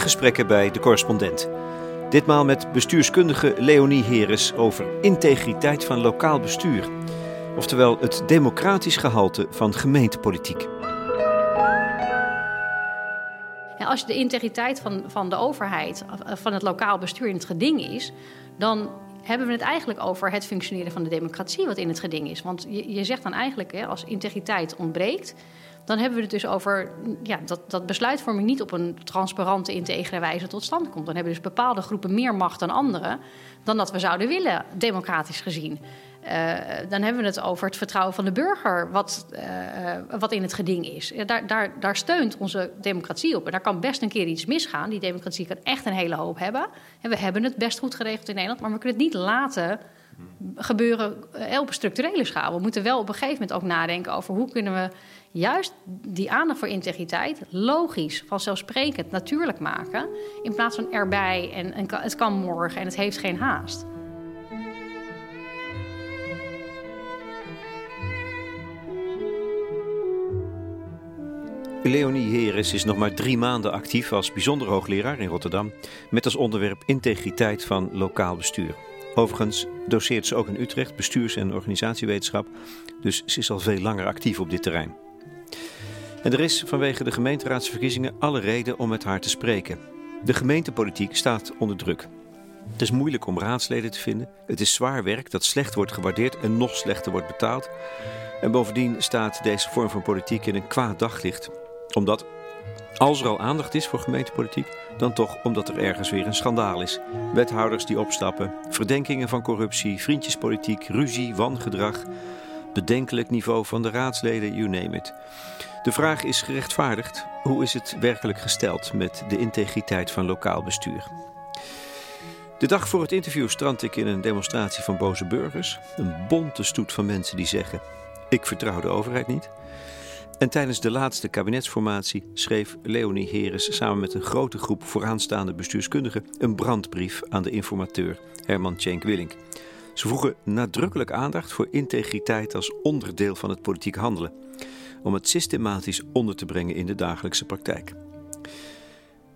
gesprekken bij de correspondent. Ditmaal met bestuurskundige Leonie Heres over integriteit van lokaal bestuur. Oftewel het democratisch gehalte van gemeentepolitiek. Als de integriteit van, van de overheid, van het lokaal bestuur in het geding is, dan hebben we het eigenlijk over het functioneren van de democratie wat in het geding is. Want je, je zegt dan eigenlijk, hè, als integriteit ontbreekt, dan hebben we het dus over ja, dat, dat besluitvorming niet op een transparante, integere wijze tot stand komt. Dan hebben dus bepaalde groepen meer macht dan anderen, dan dat we zouden willen, democratisch gezien. Uh, dan hebben we het over het vertrouwen van de burger, wat, uh, wat in het geding is. Daar, daar, daar steunt onze democratie op. En daar kan best een keer iets misgaan. Die democratie kan echt een hele hoop hebben. En we hebben het best goed geregeld in Nederland, maar we kunnen het niet laten gebeuren op een structurele schaal. We moeten wel op een gegeven moment ook nadenken over hoe kunnen we juist die aandacht voor integriteit logisch, vanzelfsprekend, natuurlijk maken. In plaats van erbij en, en het kan morgen en het heeft geen haast. Leonie Heres is nog maar drie maanden actief als bijzonder hoogleraar in Rotterdam. Met als onderwerp integriteit van lokaal bestuur. Overigens doseert ze ook in Utrecht bestuurs- en organisatiewetenschap. Dus ze is al veel langer actief op dit terrein. En er is vanwege de gemeenteraadsverkiezingen alle reden om met haar te spreken. De gemeentepolitiek staat onder druk. Het is moeilijk om raadsleden te vinden. Het is zwaar werk dat slecht wordt gewaardeerd en nog slechter wordt betaald. En bovendien staat deze vorm van politiek in een kwaad daglicht. Omdat, als er al aandacht is voor gemeentepolitiek, dan toch omdat er ergens weer een schandaal is. Wethouders die opstappen, verdenkingen van corruptie, vriendjespolitiek, ruzie, wangedrag, bedenkelijk niveau van de raadsleden, you name it. De vraag is gerechtvaardigd. Hoe is het werkelijk gesteld met de integriteit van lokaal bestuur? De dag voor het interview strand ik in een demonstratie van boze burgers. Een bonte stoet van mensen die zeggen: Ik vertrouw de overheid niet. En tijdens de laatste kabinetsformatie schreef Leonie Heres samen met een grote groep vooraanstaande bestuurskundigen een brandbrief aan de informateur Herman Tjenk Willink. Ze vroegen nadrukkelijk aandacht voor integriteit als onderdeel van het politiek handelen om het systematisch onder te brengen in de dagelijkse praktijk.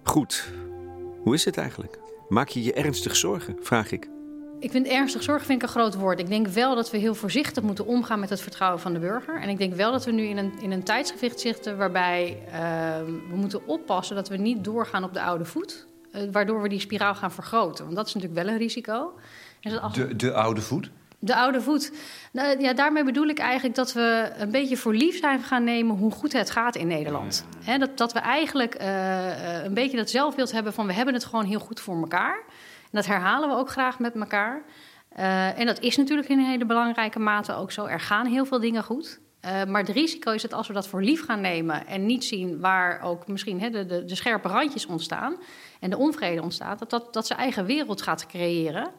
Goed, hoe is het eigenlijk? Maak je je ernstig zorgen, vraag ik. Ik vind ernstig zorgen vind ik een groot woord. Ik denk wel dat we heel voorzichtig moeten omgaan met het vertrouwen van de burger. En ik denk wel dat we nu in een, in een tijdsgewicht zitten waarbij uh, we moeten oppassen dat we niet doorgaan op de oude voet. Uh, waardoor we die spiraal gaan vergroten. Want dat is natuurlijk wel een risico. De, de oude voet? De oude voet. Nou, ja, daarmee bedoel ik eigenlijk dat we een beetje voor lief zijn gaan nemen hoe goed het gaat in Nederland. He, dat, dat we eigenlijk uh, een beetje dat zelfbeeld hebben van we hebben het gewoon heel goed voor elkaar. En dat herhalen we ook graag met elkaar. Uh, en dat is natuurlijk in een hele belangrijke mate ook zo. Er gaan heel veel dingen goed. Uh, maar het risico is dat als we dat voor lief gaan nemen en niet zien waar ook misschien he, de, de, de, scherpe randjes ontstaan en de onvrede ontstaat, dat, dat, dat zijn eigen wereld gaat creëren.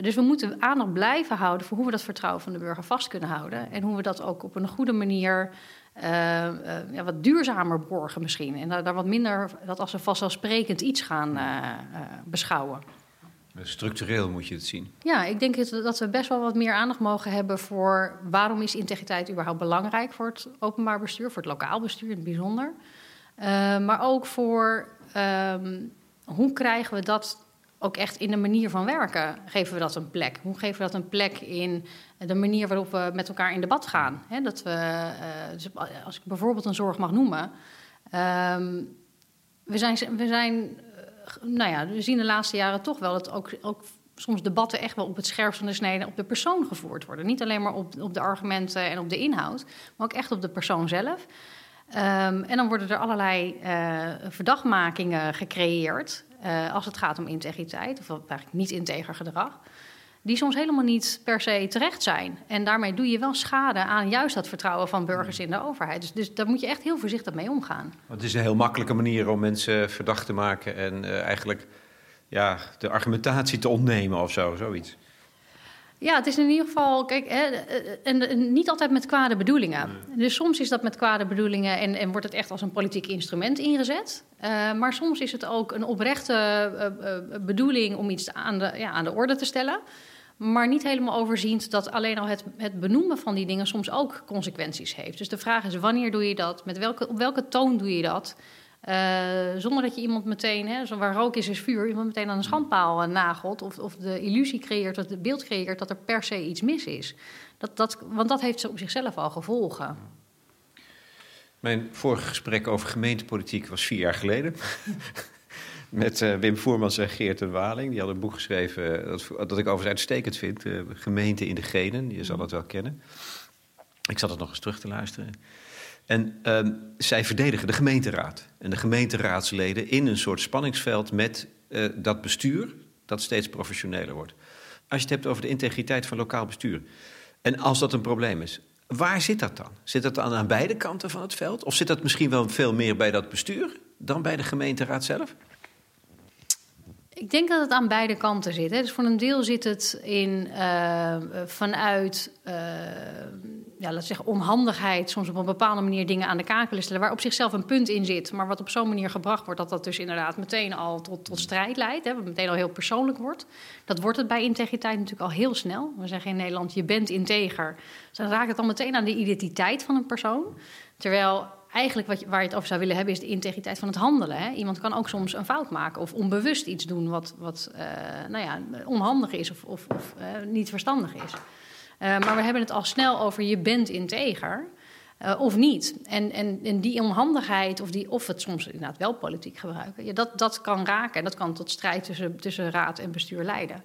Dus we moeten aandacht blijven houden voor hoe we dat vertrouwen van de burger vast kunnen houden. En hoe we dat ook op een goede manier uh, uh, ja, wat duurzamer borgen misschien. En daar, daar, wat minder, dat als we vanzelfsprekend iets gaan uh, beschouwen. Structureel moet je het zien. Ja, ik denk dat we best wel wat meer aandacht mogen hebben voor waarom is integriteit überhaupt belangrijk voor het openbaar bestuur, voor het lokaal bestuur in het bijzonder. maar ook voor um, hoe krijgen we dat ook echt in de manier van werken geven we dat een plek. Hoe geven we dat een plek in de manier waarop we met elkaar in debat gaan? dat we, uh, dus als ik bijvoorbeeld een zorg mag noemen. Um, we zijn, we zijn uh, nou ja, we zien de laatste jaren toch wel dat ook, ook soms debatten echt wel op het scherpst van de snede op de persoon gevoerd worden. Niet alleen maar op, op de argumenten en op de inhoud, maar ook echt op de persoon zelf. Um, en dan worden er allerlei uh, verdachtmakingen gecreëerd. Uh, als het gaat om integriteit, of eigenlijk niet integer gedrag, die soms helemaal niet per se terecht zijn. En daarmee doe je wel schade aan juist dat vertrouwen van burgers in de overheid. Dus, dus daar moet je echt heel voorzichtig mee omgaan. Het is een heel makkelijke manier om mensen verdacht te maken en uh, eigenlijk ja, de argumentatie te ontnemen of zo, zoiets. Ja, het is in ieder geval, kijk, hè, en, en, niet altijd met kwade bedoelingen. Dus soms is dat met kwade bedoelingen en, en wordt het echt als een politiek instrument ingezet. Uh, maar soms is het ook een oprechte uh, uh, bedoeling om iets aan de, ja, aan de orde te stellen. Maar niet helemaal overziend dat alleen al het, het benoemen van die dingen soms ook consequenties heeft. Dus de vraag is: wanneer doe je dat? Met welke, op welke toon doe je dat? Zonder dat je iemand meteen, hè, zo waar rook is, is vuur, iemand meteen aan een schandpaal nagelt. Of, of de illusie creëert, of het beeld creëert dat er per se iets mis is. Dat, dat, want dat heeft op zichzelf al gevolgen. Mijn vorige gesprek over gemeentepolitiek was vier jaar geleden. Met uh, Wim Voermans en Geert de Waling. Die hadden een boek geschreven dat, dat ik overigens uitstekend vind. Uh, Gemeente in de Genen, je zal dat wel kennen. Ik zat het nog eens terug te luisteren. En uh, zij verdedigen de gemeenteraad en de gemeenteraadsleden in een soort spanningsveld met uh, dat bestuur dat steeds professioneler wordt. Als je het hebt over de integriteit van lokaal bestuur. En als dat een probleem is, waar zit dat dan? Zit dat dan aan beide kanten van het veld? Of zit dat misschien wel veel meer bij dat bestuur dan bij de gemeenteraad zelf? Ik denk dat het aan beide kanten zit. Hè. Dus voor een deel zit het in uh, vanuit uh, ja, laten zeggen, onhandigheid, soms op een bepaalde manier dingen aan de kaak willen stellen, waar op zichzelf een punt in zit, maar wat op zo'n manier gebracht wordt dat dat dus inderdaad meteen al tot, tot strijd leidt, hè, wat meteen al heel persoonlijk wordt. Dat wordt het bij integriteit natuurlijk al heel snel. We zeggen in Nederland, je bent integer. Dus dan raakt het al meteen aan de identiteit van een persoon. Terwijl eigenlijk wat je, waar je het over zou willen hebben, is de integriteit van het handelen. Hè? Iemand kan ook soms een fout maken of onbewust iets doen wat, wat uh, nou ja, onhandig is of, of, of uh, niet verstandig is. Uh, maar we hebben het al snel over je bent integer. Uh, of niet. En, en, en die onhandigheid, of, die, of het soms inderdaad wel politiek gebruiken, ja, dat, dat kan raken en dat kan tot strijd tussen, tussen raad en bestuur leiden.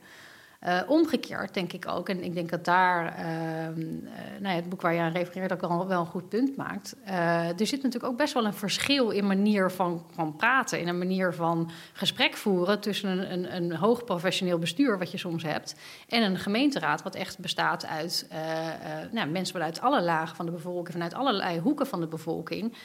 Uh, omgekeerd denk ik ook, en ik denk dat daar, uh, uh, nou ja, het boek waar je aan refereert ook wel, wel een goed punt maakt. er zit natuurlijk ook best wel een verschil in manier van, van praten, in een manier van gesprek voeren tussen een, een, een hoog professioneel bestuur, wat je soms hebt, en een gemeenteraad, wat echt bestaat uit nou, mensen vanuit alle lagen van de bevolking, vanuit allerlei hoeken van de bevolking.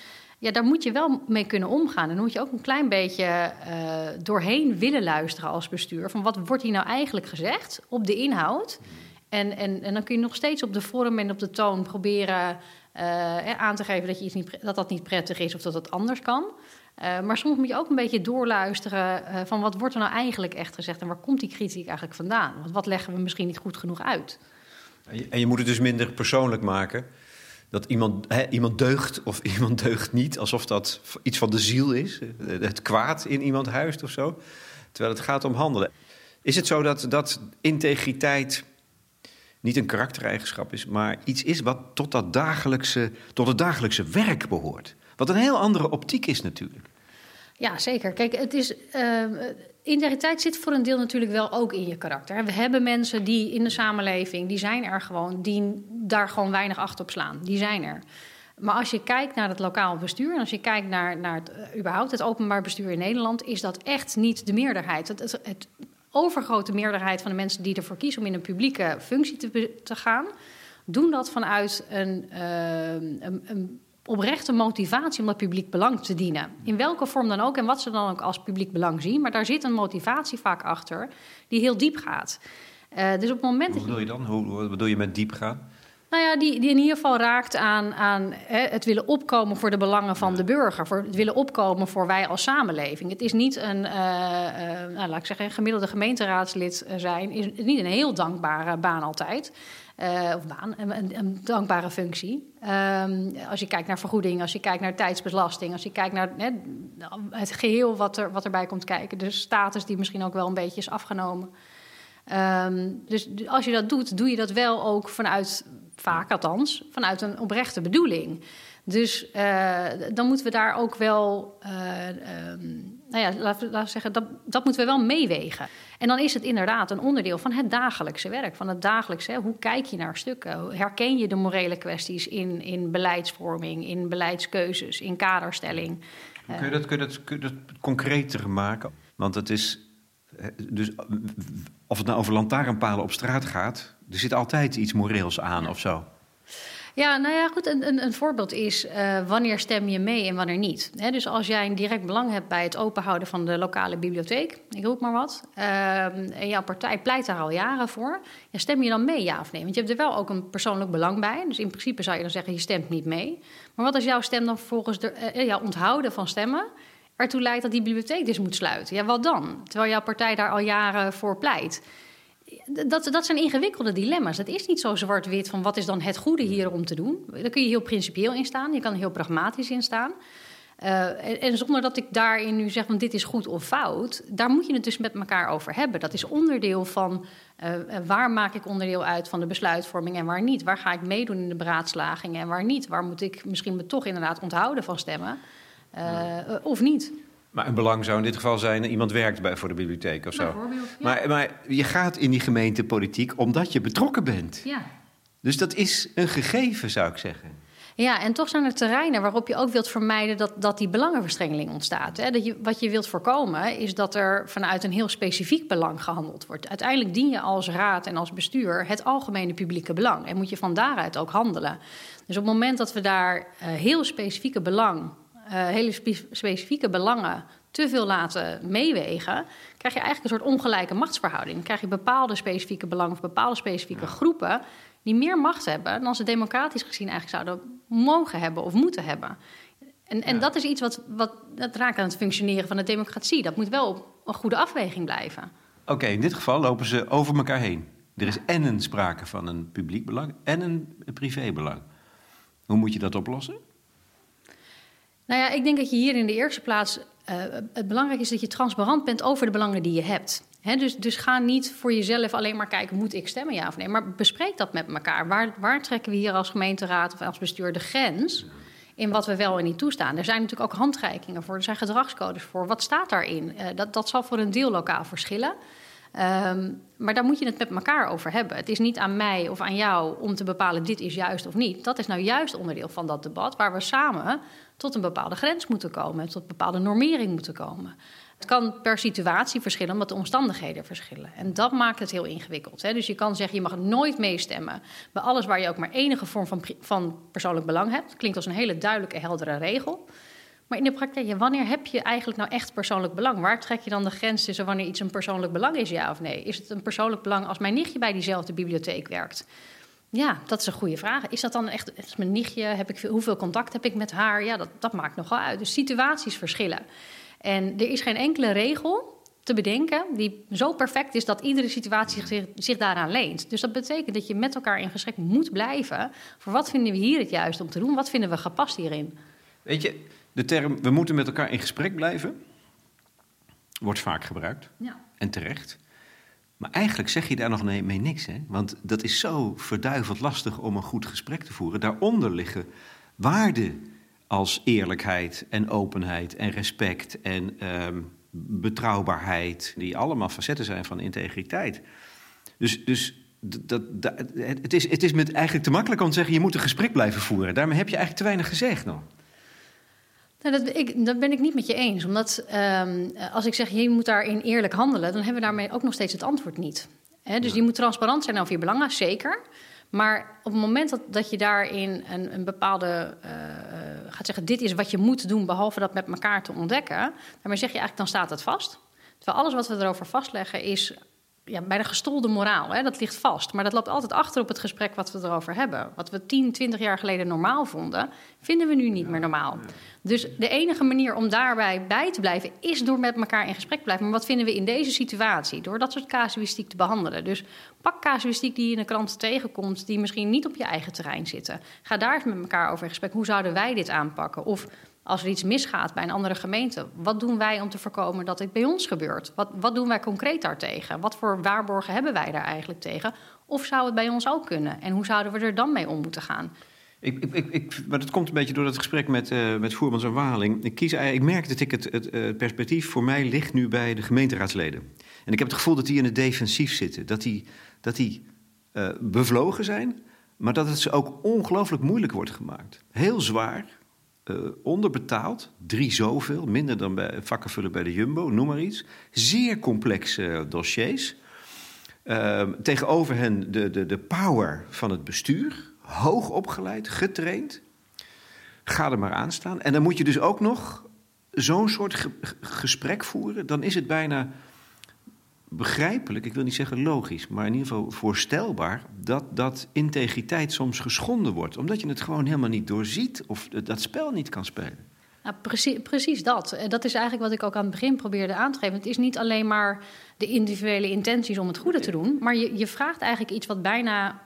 Ja, daar moet je wel mee kunnen omgaan. En dan moet je ook een klein beetje uh, doorheen willen luisteren als bestuur. Van wat wordt hier nou eigenlijk gezegd op de inhoud? En, en, en dan kun je nog steeds op de vorm en op de toon proberen uh, aan te geven dat, je iets niet, dat dat niet prettig is of dat het anders kan. Maar soms moet je ook een beetje doorluisteren van wat wordt er nou eigenlijk echt gezegd en waar komt die kritiek eigenlijk vandaan? Want wat leggen we misschien niet goed genoeg uit? En je moet het dus minder persoonlijk maken dat iemand, iemand deugt of iemand deugt niet, alsof dat iets van de ziel is, het kwaad in iemand huist of zo. Terwijl het gaat om handelen. Is het zo dat, dat integriteit niet een karaktereigenschap is, maar iets is wat tot, dat dagelijkse, tot het dagelijkse werk behoort? Wat een heel andere optiek is natuurlijk. Ja, zeker. Kijk, het is. Uh, integriteit zit voor een deel natuurlijk wel ook in je karakter. We hebben mensen die in de samenleving, die zijn er gewoon, die daar gewoon weinig acht op slaan. Die zijn er. Maar als je kijkt naar het lokaal bestuur en als je kijkt naar, naar het, uh, überhaupt het openbaar bestuur in Nederland, is dat echt niet de meerderheid. Het, het, overgrote meerderheid van de mensen die ervoor kiezen om in een publieke functie te, te gaan, doen dat vanuit een, uh, een, een oprechte motivatie om dat publiek belang te dienen. In welke vorm dan ook en wat ze dan ook als publiek belang zien. Maar daar zit een motivatie vaak achter die heel diep gaat. Uh, dus op het moment Hoe bedoel je dan? Hoe, wat bedoel je met diep gaan? Nou ja, die, die in ieder geval raakt aan, aan hè, het willen opkomen voor de belangen van de burger. Voor het willen opkomen voor wij als samenleving. Het is niet een, uh, uh, nou, laat ik zeggen, een gemiddelde gemeenteraadslid zijn. Is niet een heel dankbare baan altijd. Uh, of baan, een, dankbare functie. Um, als je kijkt naar vergoeding, als je kijkt naar tijdsbelasting, als je kijkt naar het geheel wat, er, wat erbij komt kijken. De status die misschien ook wel een beetje is afgenomen. Um, dus als je dat doet, doe je dat wel ook vanuit, vaak althans, vanuit een oprechte bedoeling. Dus uh, dan moeten we daar ook wel, uh, um, nou ja, laten we zeggen, dat, dat moeten we wel meewegen. En dan is het inderdaad een onderdeel van het dagelijkse werk, van het dagelijkse. Hè, hoe kijk je naar stukken? Herken je de morele kwesties in, in beleidsvorming, in beleidskeuzes, in kaderstelling? Kun je dat, kun je dat, kun je dat concreter maken? Want het is, dus of het nou over lantaarnpalen op straat gaat, er zit altijd iets moreels aan of zo. Ja, nou ja, goed. Een, een, een voorbeeld is uh, wanneer stem je mee en wanneer niet. Dus als jij een direct belang hebt bij het openhouden van de lokale bibliotheek, ik roep maar wat, uh, en jouw partij pleit daar al jaren voor, ja, stem je dan mee, ja of nee? Want je hebt er wel ook een persoonlijk belang bij. Dus in principe zou je dan zeggen, je stemt niet mee. Maar wat als jouw stem dan volgens de, uh, jouw onthouden van stemmen ertoe leidt dat die bibliotheek dus moet sluiten? Ja, wat dan? Terwijl jouw partij daar al jaren voor pleit dat, dat zijn ingewikkelde dilemma's. Het is niet zo zwart-wit van wat is dan het goede hier om te doen. Daar kun je heel principieel in staan, je kan er heel pragmatisch in staan. Uh, en, zonder dat ik daarin nu zeg, van dit is goed of fout, daar moet je het dus met elkaar over hebben. Dat is onderdeel van uh, waar maak ik onderdeel uit van de besluitvorming en waar niet. Waar ga ik meedoen in de beraadslagingen en waar niet. Waar moet ik misschien me toch inderdaad onthouden van stemmen uh, of niet. Maar een belang zou in dit geval zijn, iemand werkt bij voor de bibliotheek of zo. Ja. Maar, maar je gaat in die gemeentepolitiek omdat je betrokken bent. Ja. Dus dat is een gegeven, zou ik zeggen. Ja, en toch zijn er terreinen waarop je ook wilt vermijden dat, dat die belangenverstrengeling ontstaat. Hè? Dat je, wat je wilt voorkomen is dat er vanuit een heel specifiek belang gehandeld wordt. Uiteindelijk dien je als raad en als bestuur het algemene publieke belang. En moet je van daaruit ook handelen. Dus op het moment dat we daar uh, heel specifieke belang, hele spe specifieke belangen te veel laten meewegen, krijg je eigenlijk een soort ongelijke machtsverhouding. Dan krijg je bepaalde specifieke belangen of bepaalde specifieke groepen die meer macht hebben dan ze democratisch gezien eigenlijk zouden mogen hebben of moeten hebben. En, en dat is iets wat, wat dat raakt aan het functioneren van de democratie. Dat moet wel op een goede afweging blijven. Oké, in dit geval lopen ze over elkaar heen. Er is en een sprake van een publiek belang en een privébelang. Hoe moet je dat oplossen? Nou ja, ik denk dat je hier in de eerste plaats. Uh, het belangrijk is dat je transparant bent over de belangen die je hebt dus, dus ga niet voor jezelf alleen maar kijken, moet ik stemmen ja of nee? Maar bespreek dat met elkaar. Waar, waar trekken we hier als gemeenteraad of als bestuur de grens in wat we wel en niet toestaan? Er zijn natuurlijk ook handreikingen voor, er zijn gedragscodes voor. Wat staat daarin? Uh, dat, dat zal voor een deel lokaal verschillen. Um, maar daar moet je het met elkaar over hebben. Het is niet aan mij of aan jou om te bepalen dit is juist of niet. Dat is nou juist onderdeel van dat debat waar we samen tot een bepaalde grens moeten komen, tot een bepaalde normering moeten komen. Het kan per situatie verschillen, omdat de omstandigheden verschillen. En dat maakt het heel ingewikkeld. Hè? Dus je kan zeggen, je mag nooit meestemmen bij alles waar je ook maar enige vorm van, van persoonlijk belang hebt. Klinkt als een hele duidelijke, heldere regel. Maar in de praktijk, wanneer heb je eigenlijk nou echt persoonlijk belang? Waar trek je dan de grens tussen wanneer iets een persoonlijk belang is, ja of nee? Is het een persoonlijk belang als mijn nichtje bij diezelfde bibliotheek werkt? Ja, dat is een goede vraag. Is dat dan echt is mijn nichtje? Heb ik, hoeveel contact heb ik met haar? Ja, dat, dat maakt nogal uit. Dus situaties verschillen. En er is geen enkele regel te bedenken die zo perfect is dat iedere situatie zich, zich, daaraan leent. Dus dat betekent dat je met elkaar in gesprek moet blijven. Voor wat vinden we hier het juist om te doen? Wat vinden we gepast hierin? Weet je, de term we moeten met elkaar in gesprek blijven wordt vaak gebruikt. Ja. En terecht. Maar eigenlijk zeg je daar nog mee niks, hè? Want dat is zo verduiveld lastig om een goed gesprek te voeren. Daaronder liggen waarden als eerlijkheid en openheid en respect en um, betrouwbaarheid, die allemaal facetten zijn van integriteit. Dus, dus dat, dat, het, is, het is met eigenlijk te makkelijk om te zeggen: je moet een gesprek blijven voeren. Daarmee heb je eigenlijk te weinig gezegd nog. Nou, dat, ik, dat ben ik niet met je eens. Omdat um, als ik zeg je moet daarin eerlijk handelen, dan hebben we daarmee ook nog steeds het antwoord niet. He, dus je moet transparant zijn over je belangen, zeker. Maar op het moment dat, dat je daarin een, een bepaalde uh, gaat zeggen: dit is wat je moet doen, behalve dat met elkaar te ontdekken, daarmee zeg je eigenlijk: dan staat het vast. Terwijl alles wat we erover vastleggen is ja, bij de gestolde moraal. Hè, dat ligt vast. Maar dat loopt altijd achter op het gesprek wat we erover hebben. Wat we 10, 20 jaar geleden normaal vonden, vinden we nu niet meer normaal. Dus de enige manier om daarbij bij te blijven is door met elkaar in gesprek te blijven. Maar wat vinden we in deze situatie? Door dat soort casuïstiek te behandelen. Dus pak casuïstiek die je in de krant tegenkomt, die misschien niet op je eigen terrein zitten. Ga daar eens met elkaar over in gesprek. Hoe zouden wij dit aanpakken? Of als er iets misgaat bij een andere gemeente, wat doen wij om te voorkomen dat dit bij ons gebeurt? Wat, wat doen wij concreet daartegen? Wat voor waarborgen hebben wij daar eigenlijk tegen? Of zou het bij ons ook kunnen? En hoe zouden we er dan mee om moeten gaan? Ik, ik, ik, maar dat komt een beetje door dat gesprek met, uh, met Voermans en Waling. Ik, kies, merk dat ik het, het, het, perspectief voor mij ligt nu bij de gemeenteraadsleden. En ik heb het gevoel dat die in het defensief zitten. Dat die, dat die uh, bevlogen zijn, maar dat het ze ook ongelooflijk moeilijk wordt gemaakt. Heel zwaar, uh, onderbetaald, drie zoveel, minder dan bij vakkenvullen bij de Jumbo, noem maar iets. Zeer complexe dossiers. Uh, tegenover hen de, de, de power van het bestuur, hoog opgeleid, getraind. Ga er maar aan staan. En dan moet je dus ook nog zo'n soort ge gesprek voeren. Dan is het bijna begrijpelijk, ik wil niet zeggen logisch, maar in ieder geval voorstelbaar dat dat integriteit soms geschonden wordt. Omdat je het gewoon helemaal niet doorziet of dat spel niet kan spelen. Nou, precies, dat. Eh, dat is eigenlijk wat ik ook aan het begin probeerde aan te geven. Het is niet alleen maar de individuele intenties om het goede te doen, maar je, je vraagt eigenlijk iets wat bijna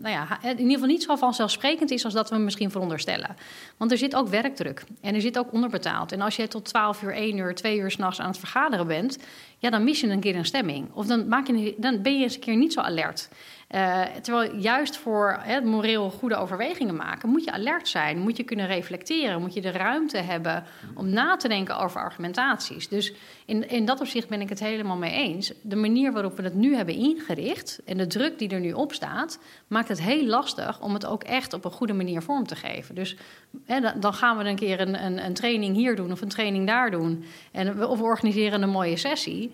nou ja, in ieder geval niet zo vanzelfsprekend is als dat we misschien veronderstellen. Want er zit ook werkdruk en er zit ook onderbetaald. En als je tot 12 uur, 1 uur, 2 uur s'nachts aan het vergaderen bent, ja, dan mis je een keer een stemming. Of dan, maak je, dan ben je eens een keer niet zo alert. Uh, terwijl juist voor hè, moreel goede overwegingen maken, moet je alert zijn, moet je kunnen reflecteren, moet je de ruimte hebben om na te denken over argumentaties. Dus in, in dat opzicht ben ik het helemaal mee eens. De manier waarop we het nu hebben ingericht en de druk die er nu op staat, maakt het heel lastig om het ook echt op een goede manier vorm te geven. Dus hè, dan gaan we een keer een, een, een, training hier doen of een training daar doen. En of we organiseren een mooie sessie.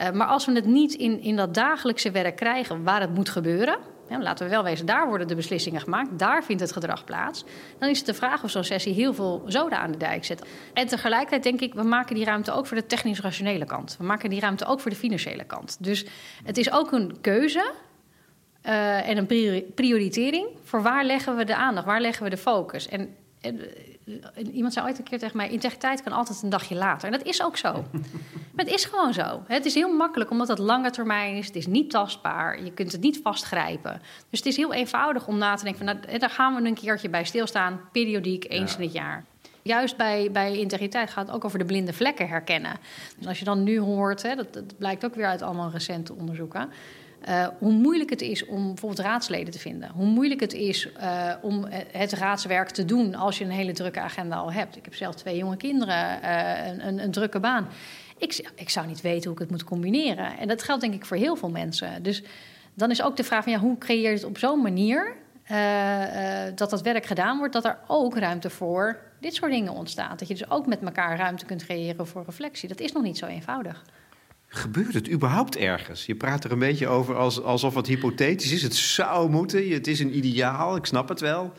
Uh, maar als we het niet in, in dat dagelijkse werk krijgen waar het moet gebeuren, laten we wel wezen, daar worden de beslissingen gemaakt, daar vindt het gedrag plaats. Dan is het de vraag of zo'n sessie heel veel zoden aan de dijk zet. En tegelijkertijd denk ik, we maken die ruimte ook voor de technisch-rationele kant. We maken die ruimte ook voor de financiële kant. Dus het is ook een keuze uh, en een prioritering voor waar leggen we de aandacht, waar leggen we de focus. En iemand zei ooit een keer tegen mij: integriteit kan altijd een dagje later. En dat is ook zo. maar het is gewoon zo. Het is heel makkelijk omdat het lange termijn is. Het is niet tastbaar. Je kunt het niet vastgrijpen. Dus het is heel eenvoudig om na te denken: van, nou, daar gaan we een keertje bij stilstaan, periodiek, eens in het jaar. Juist bij, bij integriteit gaat het ook over de blinde vlekken herkennen. Dus als je dan nu hoort, hè, dat, dat blijkt ook weer uit allemaal recente onderzoeken. Uh, hoe moeilijk het is om bijvoorbeeld raadsleden te vinden. Hoe moeilijk het is uh, om het raadswerk te doen als je een hele drukke agenda al hebt. Ik heb zelf twee jonge kinderen, een, een, een, drukke baan. Ik, ik, zou niet weten hoe ik het moet combineren. En dat geldt denk ik voor heel veel mensen. Dus dan is ook de vraag van ja, hoe creëer je het op zo'n manier dat dat werk gedaan wordt, dat er ook ruimte voor dit soort dingen ontstaat. Dat je dus ook met elkaar ruimte kunt creëren voor reflectie. Dat is nog niet zo eenvoudig. Gebeurt het überhaupt ergens? Je praat er een beetje over als, alsof het hypothetisch is. Het zou moeten, het is een ideaal, ik snap het wel.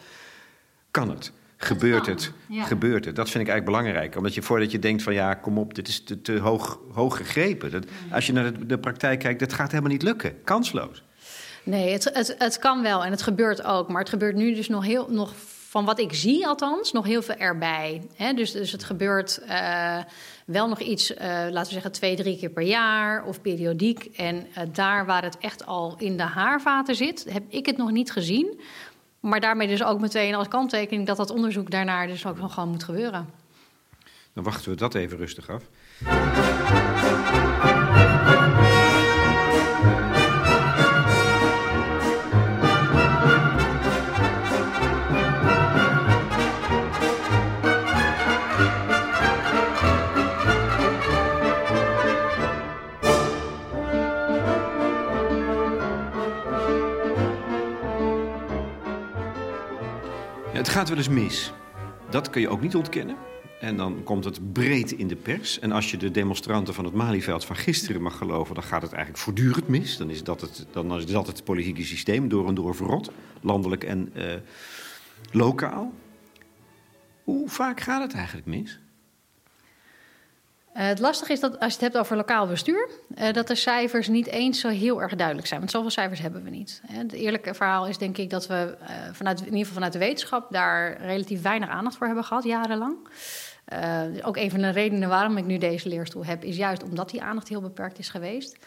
Kan het? Gebeurt het? Gebeurt het? Dat vind ik eigenlijk belangrijk. Omdat je voordat je denkt van ja, kom op, dit is te, te hoog, hoog gegrepen. Dat, als je naar de, de praktijk kijkt, dat gaat helemaal niet lukken. Kansloos. Nee, het, het, het kan wel en het gebeurt ook. Maar het gebeurt nu dus nog heel nog van wat ik zie althans, nog heel veel erbij. Dus, dus het gebeurt uh, wel nog iets, uh, laten we zeggen, twee, drie keer per jaar of periodiek. En uh, daar waar het echt al in de haarvaten zit, heb ik het nog niet gezien. Maar daarmee dus ook meteen als kanttekening dat dat onderzoek daarnaar dus ook nog gewoon moet gebeuren. Dan wachten we dat even rustig af. Gaat wel eens mis. Dat kun je ook niet ontkennen. En dan komt het breed in de pers. En als je de demonstranten van het Malieveld van gisteren mag geloven, dan gaat het eigenlijk voortdurend mis. Dan is dat het, dan is dat het politieke systeem door en door verrot, landelijk en uh, lokaal. Hoe vaak gaat het eigenlijk mis? Uh, het lastige is dat als je het hebt over lokaal bestuur, uh, dat de cijfers niet eens zo heel erg duidelijk zijn. Want zoveel cijfers hebben we niet. Het eerlijke verhaal is denk ik dat we vanuit, in ieder geval vanuit de wetenschap daar relatief weinig aandacht voor hebben gehad, jarenlang. ook een van de redenen waarom ik nu deze leerstoel heb, is juist omdat die aandacht heel beperkt is geweest.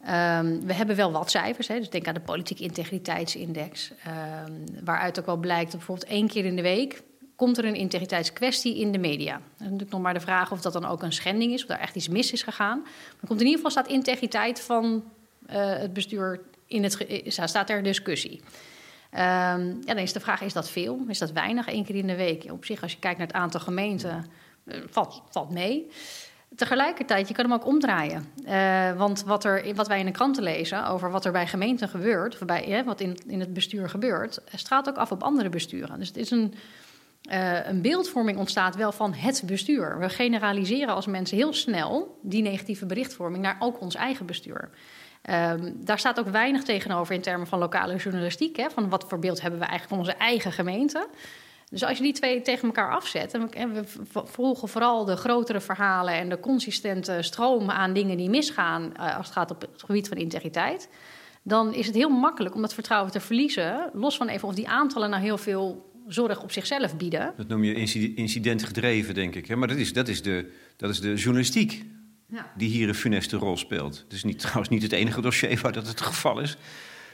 Um, we hebben wel wat cijfers, hè, dus denk aan de politieke integriteitsindex, um, waaruit ook wel blijkt dat bijvoorbeeld één keer in de week komt er een integriteitskwestie in de media. Dan is natuurlijk nog maar de vraag of dat dan ook een schending is, of daar echt iets mis is gegaan. Maar komt in ieder geval staat integriteit van uh, het bestuur in het staat ter discussie. Um, ja, dan is de vraag: is dat veel? Is dat weinig? Eén keer in de week. Op zich, als je kijkt naar het aantal gemeenten, uh, valt, valt mee. Tegelijkertijd, je kan hem ook omdraaien. Want wat, er, wat wij in de kranten lezen over wat er bij gemeenten gebeurt, of bij, wat in, in het bestuur gebeurt, straalt ook af op andere besturen. Dus het is een uh, een beeldvorming ontstaat wel van het bestuur. We generaliseren als mensen heel snel die negatieve berichtvorming naar ook ons eigen bestuur. Um, daar staat ook weinig tegenover in termen van lokale journalistiek. Hè, van wat voor beeld hebben we eigenlijk van onze eigen gemeente. Dus als je die twee tegen elkaar afzet, en we volgen vooral de grotere verhalen en de consistente stroom aan dingen die misgaan uh, als het gaat op het gebied van integriteit, dan is het heel makkelijk om dat vertrouwen te verliezen. Los van even of die aantallen nou heel veel zorg op zichzelf bieden. Dat noem je incidentgedreven, denk ik. Maar dat is, dat is, de, dat is de journalistiek ja. die hier een funeste rol speelt. Het is niet, trouwens niet het enige dossier waar dat het geval is.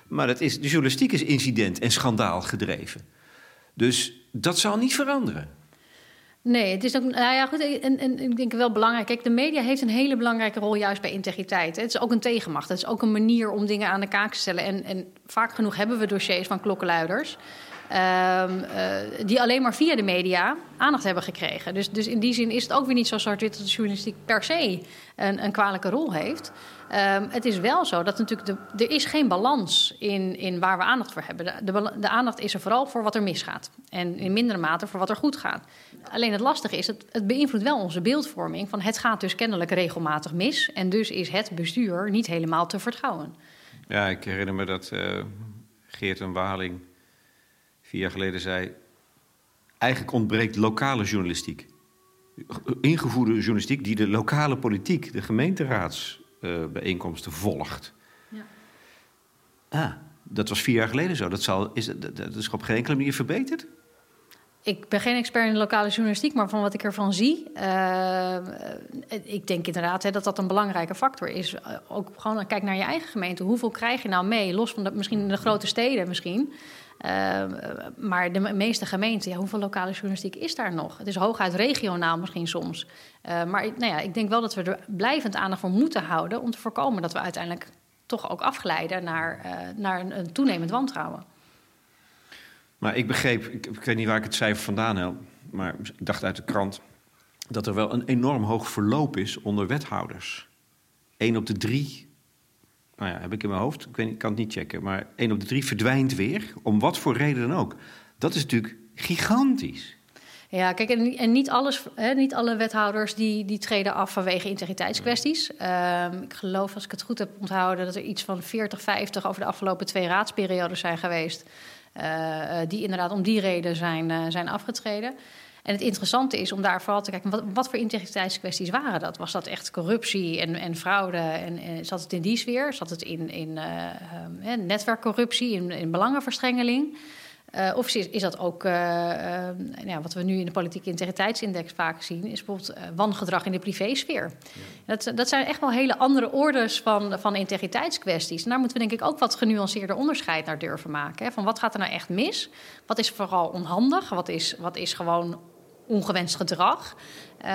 Maar dat is, de journalistiek is incident en schandaal gedreven. Dus dat zal niet veranderen. Nee, het is ook, nou ja, goed, en, en ik denk wel belangrijk. Kijk, de media heeft een hele belangrijke rol juist bij integriteit. Het is ook een tegenmacht. Het is ook een manier om dingen aan de kaak te stellen. En, en vaak genoeg hebben we dossiers van klokkenluiders. Um, uh, die alleen maar via de media aandacht hebben gekregen. Dus, dus in die zin is het ook weer niet zo zwart-wit dat de journalistiek per se een, een kwalijke rol heeft. Um, het is wel zo dat natuurlijk er is geen balans in, in waar we aandacht voor hebben. De, aandacht is er vooral voor wat er misgaat. En in mindere mate voor wat er goed gaat. Alleen het lastige is, het, het beïnvloedt wel onze beeldvorming. Van het gaat dus kennelijk regelmatig mis. En dus is het bestuur niet helemaal te vertrouwen. Ja, ik herinner me dat uh, Geert en Waling vier jaar geleden zei... eigenlijk ontbreekt lokale journalistiek. Ingevoerde journalistiek die de lokale politiek, de gemeenteraadsbijeenkomsten uh, volgt. Ja. Ah, dat was vier jaar geleden zo. Dat, zal, is, dat, dat is op geen enkele manier verbeterd? Ik ben geen expert in de lokale journalistiek, maar van wat ik ervan zie, uh, ik denk inderdaad hè, dat dat een belangrijke factor is. Uh, ook gewoon kijk naar je eigen gemeente. Hoeveel krijg je nou mee? Los van de, misschien de grote steden misschien. Uh, maar de meeste gemeenten, ja, hoeveel lokale journalistiek is daar nog? Het is hooguit regionaal misschien soms. Uh, maar nou ja, ik denk wel dat we er blijvend aandacht voor moeten houden... om te voorkomen dat we uiteindelijk toch ook afglijden naar, uh, naar een, een, toenemend wantrouwen. Maar ik begreep, ik, ik, weet niet waar ik het cijfer vandaan heb... maar ik dacht uit de krant dat er wel een enorm hoog verloop is onder wethouders. Eén op de drie nou ja, heb ik in mijn hoofd, ik, weet, ik kan het niet checken, maar één op de drie verdwijnt weer, om wat voor reden dan ook. Dat is natuurlijk gigantisch. Ja, kijk, en, en niet, alles, hè, niet alle wethouders die, die treden af vanwege integriteitskwesties. Uh, ik geloof, als ik het goed heb onthouden, dat er iets van 40, 50 over de afgelopen twee raadsperiodes zijn geweest. Uh, die inderdaad om die reden zijn, uh, zijn afgetreden. En het interessante is om daar vooral te kijken, wat, wat voor integriteitskwesties waren dat? Was dat echt corruptie en, en fraude? En, en, zat het in die sfeer? Zat het in, in uh, uh, netwerkcorruptie, in, in belangenverstrengeling? Uh, of is, is, dat ook, uh, uh, ja, wat we nu in de politieke integriteitsindex vaak zien, is bijvoorbeeld wangedrag in de privésfeer. Ja. Dat, dat zijn echt wel hele andere orders van, van integriteitskwesties. En daar moeten we denk ik ook wat genuanceerder onderscheid naar durven maken. Hè? Van wat gaat er nou echt mis? Wat is vooral onhandig? Wat is, wat is gewoon ongewenst gedrag. Uh,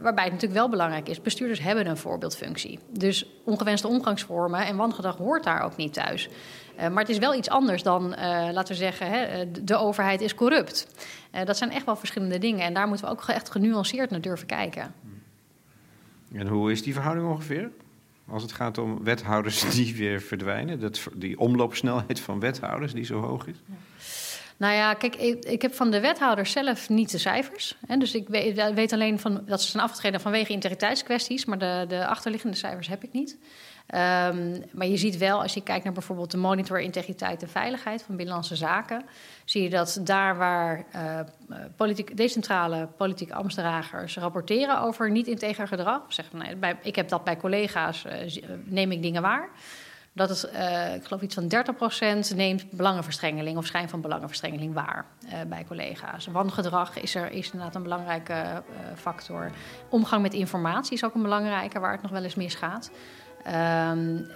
waarbij het natuurlijk wel belangrijk is, bestuurders hebben een voorbeeldfunctie. Dus ongewenste omgangsvormen en wangedrag hoort daar ook niet thuis. Uh, maar het is wel iets anders dan, uh, laten we zeggen, hè, de overheid is corrupt. Dat zijn echt wel verschillende dingen en daar moeten we ook echt genuanceerd naar durven kijken. En hoe is die verhouding ongeveer? Als het gaat om wethouders die weer verdwijnen, dat, die omloopsnelheid van wethouders die zo hoog is? Ja. Nou ja, kijk, ik, heb van de wethouder zelf niet de cijfers. Hè, dus ik weet, weet, alleen van, dat ze zijn afgetreden vanwege integriteitskwesties, maar de, de achterliggende cijfers heb ik niet. Um, maar je ziet wel, als je kijkt naar bijvoorbeeld de monitor integriteit en veiligheid van Binnenlandse Zaken, zie je dat daar waar uh, politiek, decentrale politieke ambtsdragers rapporteren over niet-integer gedrag, zeggen nee, bij, ik heb dat bij collega's, uh, neem ik dingen waar dat het, uh, ik geloof iets van 30% neemt belangenverstrengeling of schijn van belangenverstrengeling waar uh, bij collega's. Wangedrag is, er, is inderdaad een belangrijke uh, factor. Omgang met informatie is ook een belangrijke waar het nog wel eens misgaat. Um,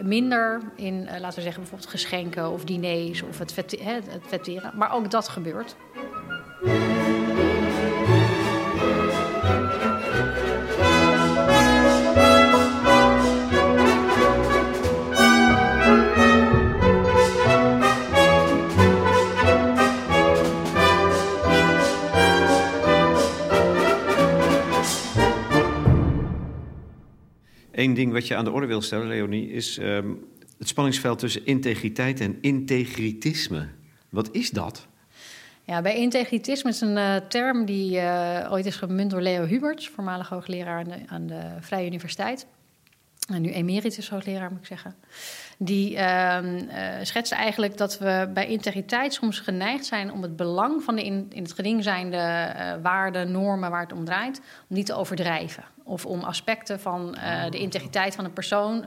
minder in, laten we zeggen, bijvoorbeeld geschenken of diners of het, het vetteren. Maar ook dat gebeurt. Eén ding wat je aan de orde wil stellen, Leonie, is um, het spanningsveld tussen integriteit en integritisme. Wat is dat? Ja, bij integritisme is een uh, term die uh, ooit is gemunt door Leo Huberts, voormalig hoogleraar aan de, aan de Vrije Universiteit. En nu emeritus hoogleraar, moet ik zeggen. Die uh, uh, schetst eigenlijk dat we bij integriteit soms geneigd zijn om het belang van de in, in het geding zijnde uh, waarden, normen waar het om draait, om niet te overdrijven. Of om aspecten van uh, de integriteit van een persoon,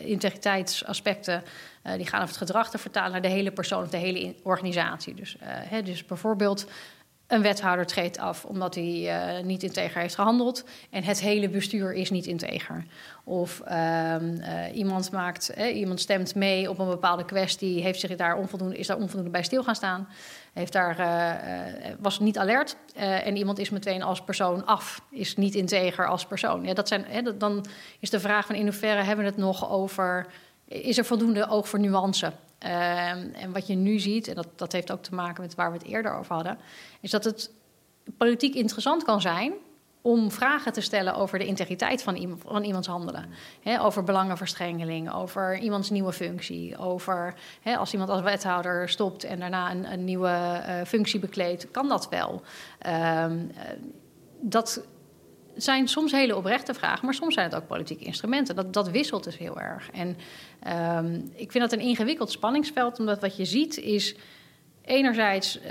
integriteitsaspecten, die gaan over het gedrag te vertalen naar de hele persoon of de hele organisatie. Dus, dus bijvoorbeeld een wethouder treedt af omdat hij uh, niet integer heeft gehandeld en het hele bestuur is niet integer. Of uh, iemand, maakt, eh, iemand stemt mee op een bepaalde kwestie, heeft zich daar onvoldoende, is daar onvoldoende bij stil gaan staan, heeft daar, was niet alert en iemand is meteen als persoon af, is niet integer als persoon. Ja, dat zijn, dat, dan is de vraag van in hoeverre hebben we het nog over, is er voldoende oog voor nuance? Ehm, en wat je nu ziet, en dat, dat heeft ook te maken met waar we het eerder over hadden, is dat het politiek interessant kan zijn om vragen te stellen over de integriteit van, iemand, van iemands handelen. over belangenverstrengeling, over iemands nieuwe functie, over als iemand als wethouder stopt en daarna een, een nieuwe uh, functie bekleedt, kan dat wel. Uh, dat zijn soms hele oprechte vragen, maar soms zijn het ook politieke instrumenten. Dat, dat wisselt dus heel erg. En um, ik vind dat een ingewikkeld spanningsveld, omdat wat je ziet is. Enerzijds uh,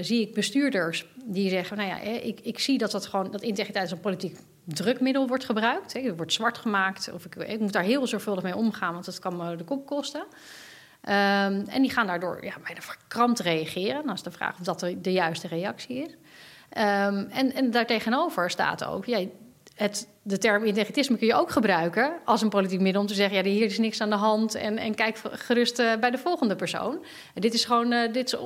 zie ik bestuurders die zeggen: Nou ja, ik, ik zie dat, dat, gewoon, dat integriteit als een politiek drukmiddel wordt gebruikt. Hè, het wordt zwart gemaakt. Of ik, ik moet daar heel zorgvuldig mee omgaan, want dat kan me de kop kosten. Um, en die gaan daardoor ja, bijna verkrampt reageren. Dan is de vraag of dat de juiste reactie is. Um, en, en daartegenover staat ook, ja, het, de term integritisme kun je ook gebruiken als een politiek middel om te zeggen: ja, hier is niks aan de hand en, en kijk gerust uh, bij de volgende persoon. En dit is gewoon uh, dit is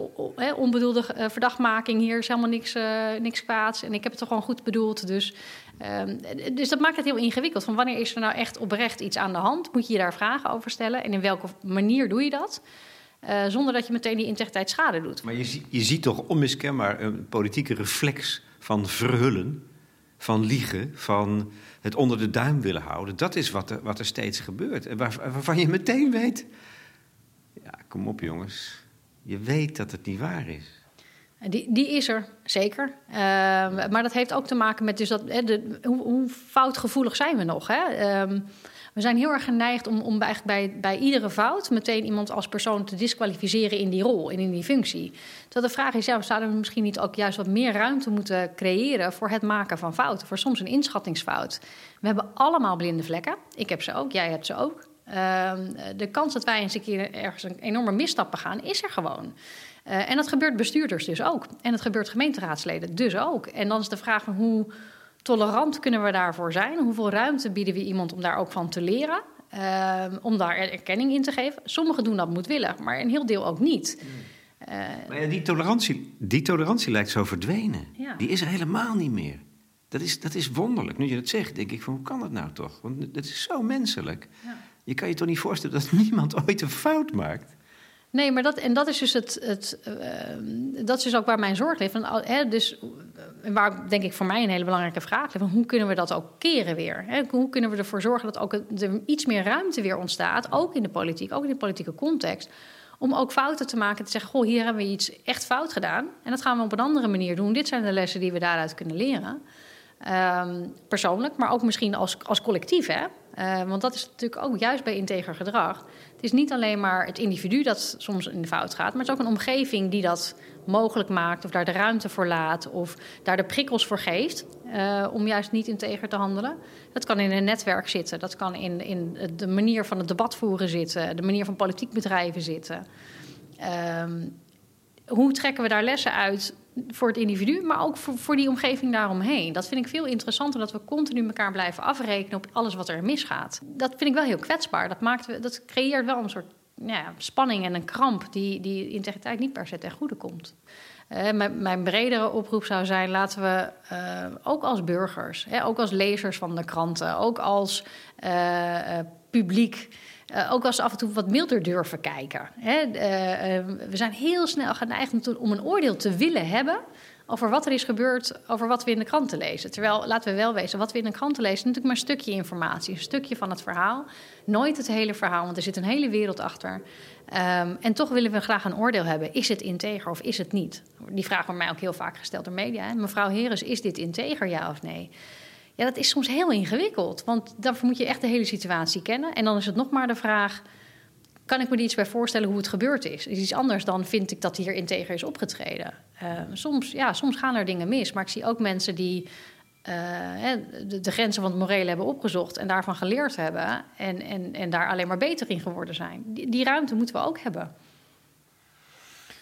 onbedoelde uh, verdachtmaking, hier is helemaal niks, niks kwaads en ik heb het toch gewoon goed bedoeld. Dus, ehm, dus dat maakt het heel ingewikkeld. Van wanneer is er nou echt oprecht iets aan de hand? Moet je je daar vragen over stellen en in welke manier doe je dat? Uh, zonder dat je meteen die integriteit schade doet. Maar je, je ziet toch onmiskenbaar een politieke reflex van verhullen, van liegen, van het onder de duim willen houden. Dat is wat er, wat er steeds gebeurt. En waar, waarvan je meteen weet. Ja, kom op jongens. Je weet dat het niet waar is. Die, die is er, zeker. Uh, maar dat heeft ook te maken met dus dat, hè, de, hoe, hoe, foutgevoelig zijn we nog? Hè? Uh, we zijn heel erg geneigd om, om bij, bij, iedere fout meteen iemand als persoon te disqualificeren in die rol en in die functie. Dat de vraag is, ja, zouden we misschien niet ook juist wat meer ruimte moeten creëren voor het maken van fouten, voor soms een inschattingsfout. We hebben allemaal blinde vlekken. Ik heb ze ook, jij hebt ze ook. Uh, de kans dat wij eens een keer ergens een enorme misstap begaan, is er gewoon. Uh, en dat gebeurt bestuurders dus ook. En dat gebeurt gemeenteraadsleden dus ook. En dan is de vraag van hoe tolerant kunnen we daarvoor zijn? Hoeveel ruimte bieden we iemand om daar ook van te leren? Uh, om daar erkenning in te geven. Sommigen doen dat moedwillig, maar een heel deel ook niet. Uh, maar ja, die, tolerantie, die tolerantie lijkt zo verdwenen. Ja. Die is er helemaal niet meer. Dat is, dat is wonderlijk. Nu je dat zegt, denk ik van hoe kan dat nou toch? Want dat is zo menselijk. Ja. Je kan je toch niet voorstellen dat niemand ooit een fout maakt? Nee, maar dat, en dat is dus, het, het, uh, dat is dus ook waar mijn zorg ligt. Dus, waar denk ik voor mij een hele belangrijke vraag. Van hoe kunnen we dat ook keren weer? Hè? Hoe kunnen we ervoor zorgen dat ook er iets meer ruimte weer ontstaat, ook in de politiek, ook in de politieke context, om ook fouten te maken. Te zeggen, goh, hier hebben we iets echt fout gedaan. En dat gaan we op een andere manier doen. Dit zijn de lessen die we daaruit kunnen leren. Um, persoonlijk, maar ook misschien als, als collectief. Hè? Uh, want dat is natuurlijk ook juist bij integer gedrag. Het is niet alleen maar het individu dat soms in de fout gaat, maar het is ook een omgeving die dat mogelijk maakt, of daar de ruimte voor laat, of daar de prikkels voor geeft uh, om juist niet integer te handelen. Dat kan in een netwerk zitten, dat kan in, in de manier van het debat voeren zitten, de manier van politiek bedrijven zitten. Um, hoe trekken we daar lessen uit voor het individu, maar ook voor, die omgeving daaromheen. Dat vind ik veel interessanter, dat we continu elkaar blijven afrekenen op alles wat er misgaat. Dat vind ik wel heel kwetsbaar. Dat, maakt, dat creëert wel een soort ja, spanning en een kramp die, die integriteit niet per se ten goede komt. Uh, mijn, mijn, bredere oproep zou zijn: laten we uh, ook als burgers, hè, ook als lezers van de kranten, ook als uh, publiek uh, ook als ze af en toe wat milder durven kijken. Hè? Uh, we zijn heel snel geneigd om een oordeel te willen hebben over wat er is gebeurd, over wat we in de kranten lezen. Terwijl, laten we wel wezen, wat we in de kranten lezen, is natuurlijk maar een stukje informatie, een stukje van het verhaal. Nooit het hele verhaal, want er zit een hele wereld achter. Um, en toch willen we graag een oordeel hebben. Is het integer of is het niet? Die vraag wordt mij ook heel vaak gesteld door media. Mevrouw Heres, is dit integer, ja of nee? Ja, dat is soms heel ingewikkeld. Want daarvoor moet je echt de hele situatie kennen. En dan is het nog maar de vraag: kan ik me er iets bij voorstellen hoe het gebeurd is? Is iets anders dan vind ik dat hier integer is opgetreden. Uh, soms, ja, soms gaan er dingen mis. Maar ik zie ook mensen die uh, de, de, grenzen van het morele hebben opgezocht en daarvan geleerd hebben. En, en, en daar alleen maar beter in geworden zijn. Die, die ruimte moeten we ook hebben.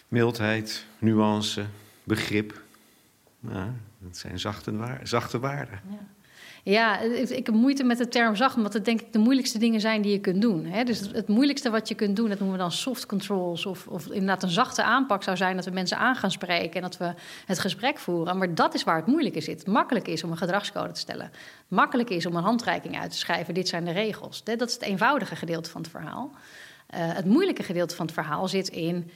Mildheid, nuance, begrip. Dat zijn zachte, waar, zachte waarden. Ja. Ja, ik heb moeite met de term zacht, omdat het denk ik de moeilijkste dingen zijn die je kunt doen. Hè? Dus het, moeilijkste wat je kunt doen, dat noemen we dan soft controls. Of, of inderdaad een zachte aanpak zou zijn dat we mensen aan gaan spreken en dat we het gesprek voeren. Maar dat is waar het moeilijke zit. Makkelijk is om een gedragscode te stellen. Makkelijk is om een handreiking uit te schrijven. Dit zijn de regels. Dat is het eenvoudige gedeelte van het verhaal. Uh, het moeilijke gedeelte van het verhaal zit in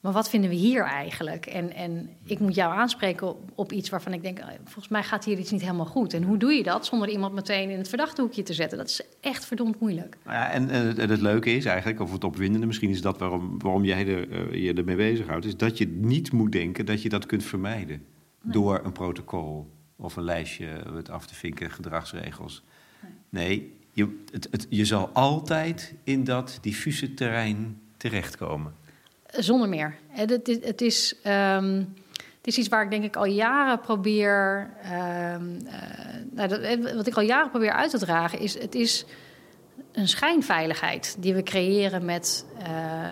maar wat vinden we hier eigenlijk? En, en ik moet jou aanspreken op, iets waarvan ik denk, oh, volgens mij gaat hier iets niet helemaal goed. En hoe doe je dat zonder iemand meteen in het verdachte hoekje te zetten? Dat is echt verdomd moeilijk. Nou ja, en, en, het, leuke is eigenlijk, of het opwindende, misschien is dat waarom, waarom jij er, uh, je ermee bezighoudt, is dat je niet moet denken dat je dat kunt vermijden door een protocol of een lijstje met af te vinken, gedragsregels. Nee, nee je, het, het, je zal altijd in dat diffuse terrein terechtkomen. Zonder meer. Het, is, het, is, het is iets waar ik denk ik al jaren probeer. Um, nou, dat, wat ik al jaren probeer uit te dragen, is het is een schijnveiligheid die we creëren met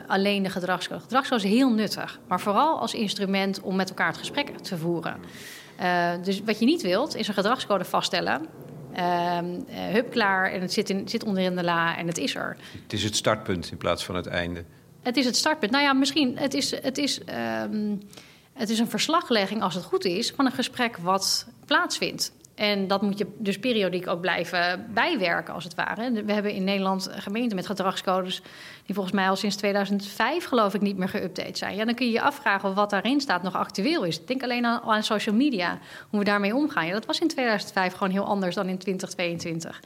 alleen de gedragscode. Gedragscode is heel nuttig, maar vooral als instrument om met elkaar het gesprek te voeren. Dus wat je niet wilt, is een gedragscode vaststellen. Uh, hup, klaar en het zit, in, zit onderin de la en het is er. Het is het startpunt in plaats van het einde. Het is het startpunt. Nou ja, misschien, het is, het is, um, het is een verslaglegging, als het goed is, van een gesprek wat plaatsvindt. En dat moet je dus periodiek ook blijven bijwerken, als het ware. We hebben in Nederland gemeenten met gedragscodes... die volgens mij al sinds 2005, geloof ik, niet meer geüpdate zijn. Ja, dan kun je je afvragen wat daarin staat nog actueel is. Denk alleen aan, aan social media, hoe we daarmee omgaan. Ja, dat was in 2005 gewoon heel anders dan in 2022.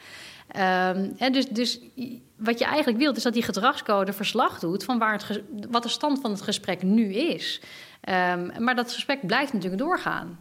Um, dus, dus wat je eigenlijk wilt, is dat die gedragscode verslag doet van waar het wat de stand van het gesprek nu is. Um, maar dat gesprek blijft natuurlijk doorgaan.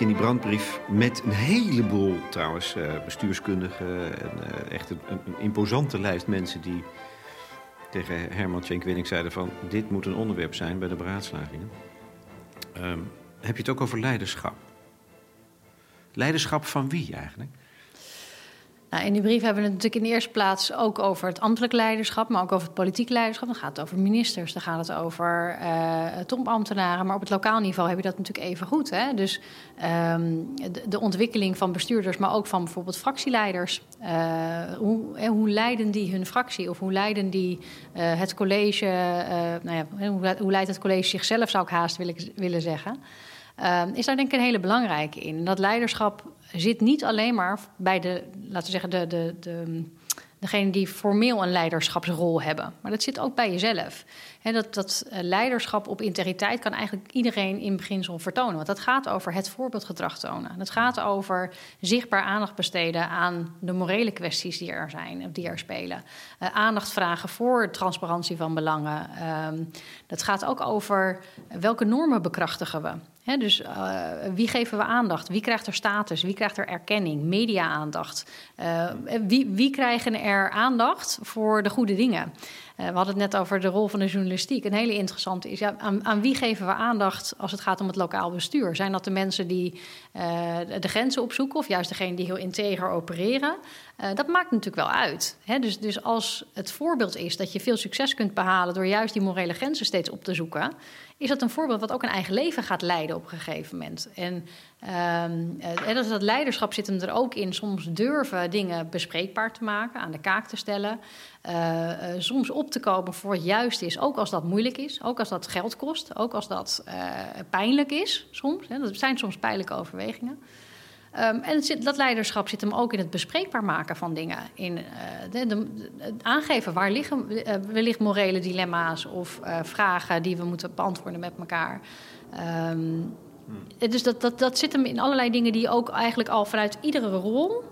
In die brandbrief met een heleboel trouwens uh, bestuurskundigen en uh, echt een, een, imposante lijst mensen die tegen Herman Tjenkwinning zeiden van dit moet een onderwerp zijn bij de beraadslagingen. Um, heb je het ook over leiderschap? Leiderschap van wie eigenlijk? Nou, in die brief hebben we het natuurlijk in de eerste plaats ook over het ambtelijk leiderschap, maar ook over het politiek leiderschap. Dan gaat het over ministers, dan gaat het over uh, topambtenaren. Maar op het lokaal niveau heb je dat natuurlijk even goed. Hè? Dus um, de, ontwikkeling van bestuurders, maar ook van bijvoorbeeld fractieleiders. Uh, hoe, hoe leiden die hun fractie of hoe leiden die uh, het college? nou ja, hoe leidt het college zichzelf, zou ik haast willen, willen zeggen. Ehm, is daar denk ik een hele belangrijke in. Dat leiderschap zit niet alleen maar bij de, laten we zeggen, de, de, de, degene die formeel een leiderschapsrol hebben. Maar dat zit ook bij jezelf. He, dat, dat eh, leiderschap op integriteit kan eigenlijk iedereen in beginsel vertonen. Want dat gaat over het voorbeeldgedrag tonen. Het gaat over zichtbaar aandacht besteden aan de morele kwesties die er zijn, die er spelen. Uh, aandacht vragen voor transparantie van belangen. Uh, dat gaat ook over welke normen bekrachtigen we dus uh, wie geven we aandacht? Wie krijgt er status? Wie krijgt er erkenning? Media-aandacht? Uh, wie, wie krijgen er aandacht voor de goede dingen? Uh, we hadden het net over de rol van de journalistiek. Een hele interessante is, ja, aan, aan, wie geven we aandacht als het gaat om het lokaal bestuur? Zijn dat de mensen die de grenzen opzoeken of juist degene die heel integer opereren? dat maakt natuurlijk wel uit. dus, dus als het voorbeeld is dat je veel succes kunt behalen door juist die morele grenzen steeds op te zoeken is dat een voorbeeld wat ook een eigen leven gaat leiden op een gegeven moment. En, um, en dat, leiderschap zit hem er ook in. Soms durven dingen bespreekbaar te maken, aan de kaak te stellen. Uh, uh, soms op te komen voor wat juist is, ook als dat moeilijk is. Ook als dat geld kost, ook als dat pijnlijk is soms. Hè. Dat zijn soms pijnlijke overwegingen. Um, en zit, dat leiderschap zit hem ook in het bespreekbaar maken van dingen. In uh, de, de, het aangeven waar liggen uh, wellicht morele dilemma's of uh, vragen die we moeten beantwoorden met elkaar. Um, hmm. Dus dat, dat, dat zit hem in allerlei dingen die je ook eigenlijk al vanuit iedere rol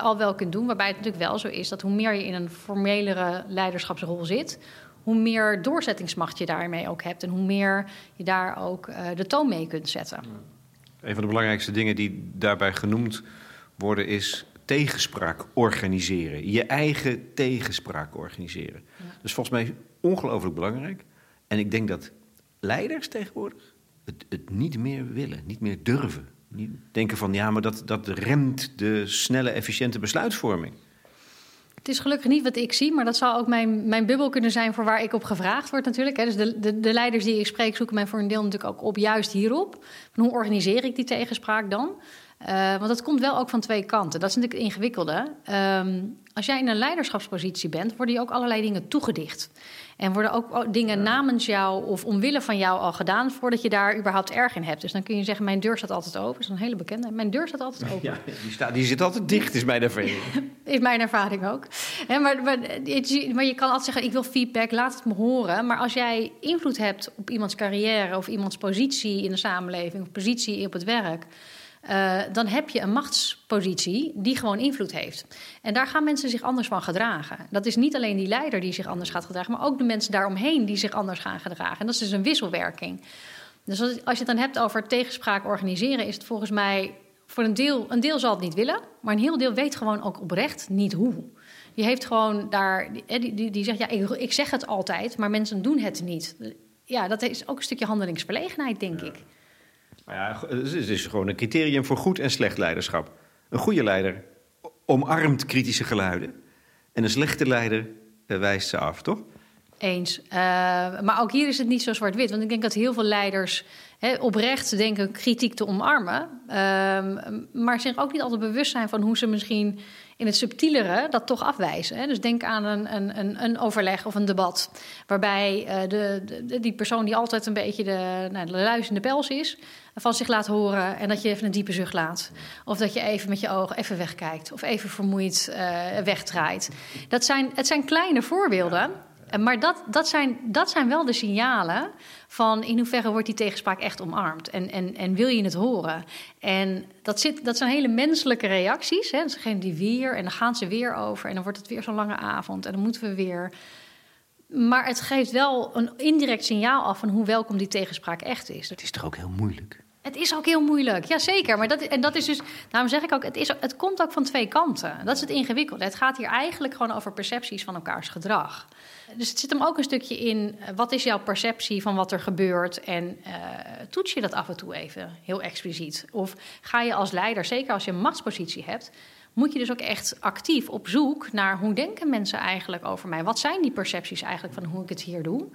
al wel kunt doen. Waarbij het natuurlijk wel zo is dat hoe meer je in een formelere leiderschapsrol zit, hoe meer doorzettingsmacht je daarmee ook hebt en hoe meer je daar ook de toon mee kunt zetten. Een van de belangrijkste dingen die daarbij genoemd worden is tegenspraak organiseren. Je eigen tegenspraak organiseren. Ja. Dat is volgens mij ongelooflijk belangrijk. En ik denk dat leiders tegenwoordig het, het niet meer willen, niet meer durven. Niet denken van ja, maar dat, dat remt de snelle, efficiënte besluitvorming. Het is gelukkig niet wat ik zie, maar dat zal ook mijn, mijn bubbel kunnen zijn voor waar ik op gevraagd word natuurlijk. Dus de, de, de leiders die ik spreek zoeken mij voor een deel natuurlijk ook op juist hierop. Hoe organiseer ik die tegenspraak dan? Uh, want dat komt wel ook van twee kanten. Dat is natuurlijk het ingewikkelde. Um, als jij in een leiderschapspositie bent, worden je ook allerlei dingen toegedicht. En worden ook dingen namens jou of omwille van jou al gedaan voordat je daar überhaupt erg in hebt. Dus dan kun je zeggen: Mijn deur staat altijd open. Dat is een hele bekende. Mijn deur staat altijd open. Ja, die, staat, die zit altijd dicht, is mijn ervaring. is mijn ervaring ook. maar, maar, maar, je kan altijd zeggen: Ik wil feedback, laat het me horen. Maar als jij invloed hebt op iemands carrière of iemands positie in de samenleving of positie op het werk uh, dan heb je een machtspositie die gewoon invloed heeft. En daar gaan mensen zich anders van gedragen. Dat is niet alleen die leider die zich anders gaat gedragen, maar ook de mensen daaromheen die zich anders gaan gedragen. En dat is dus een wisselwerking. Dus als je het dan hebt over tegenspraak organiseren, is het volgens mij voor een deel, een deel zal het niet willen, maar een heel deel weet gewoon ook oprecht niet hoe. Die heeft gewoon daar, die, die, die zegt ja, ik, ik zeg het altijd, maar mensen doen het niet. Ja, dat is ook een stukje handelingsverlegenheid, denk ik. Ja, het is gewoon een criterium voor goed en slecht leiderschap. Een goede leider omarmt kritische geluiden. En een slechte leider eh, wijst ze af, toch? Eens. Uh, maar ook hier is het niet zo zwart-wit. Want ik denk dat heel veel leiders oprecht denken kritiek te omarmen. Uh, maar zich ook niet altijd bewust zijn van hoe ze misschien in het subtielere dat toch afwijzen. Hè? Dus denk aan een, een, een, overleg of een debat. Waarbij uh, de, de, die persoon die altijd een beetje de, nou, de luizende pels is, van zich laat horen en dat je even een diepe zucht laat. Of dat je even met je ogen even wegkijkt. Of even vermoeid uh, wegdraait. Dat zijn, het zijn kleine voorbeelden. Maar dat, dat, zijn, dat zijn wel de signalen van in hoeverre wordt die tegenspraak echt omarmd en, en, en wil je het horen. En dat, zit, dat zijn hele menselijke reacties. Hè. Ze geven die weer en dan gaan ze weer over en dan wordt het weer zo'n lange avond en dan moeten we weer. Maar het geeft wel een indirect signaal af van hoe welkom die tegenspraak echt is. Het is toch ook heel moeilijk? Het is ook heel moeilijk, jazeker. Maar dat, en dat is dus, daarom zeg ik ook, het, is, het komt ook van twee kanten. Dat is het ingewikkelde. Het gaat hier eigenlijk gewoon over percepties van elkaars gedrag. Dus het zit hem ook een stukje in, eh, wat is jouw perceptie van wat er gebeurt? En uh, toets je dat af en toe even heel expliciet? Of ga je als leider, zeker als je een machtspositie hebt, moet je dus ook echt actief op zoek naar hoe denken mensen eigenlijk over mij? Wat zijn die percepties eigenlijk van hoe ik het hier doe?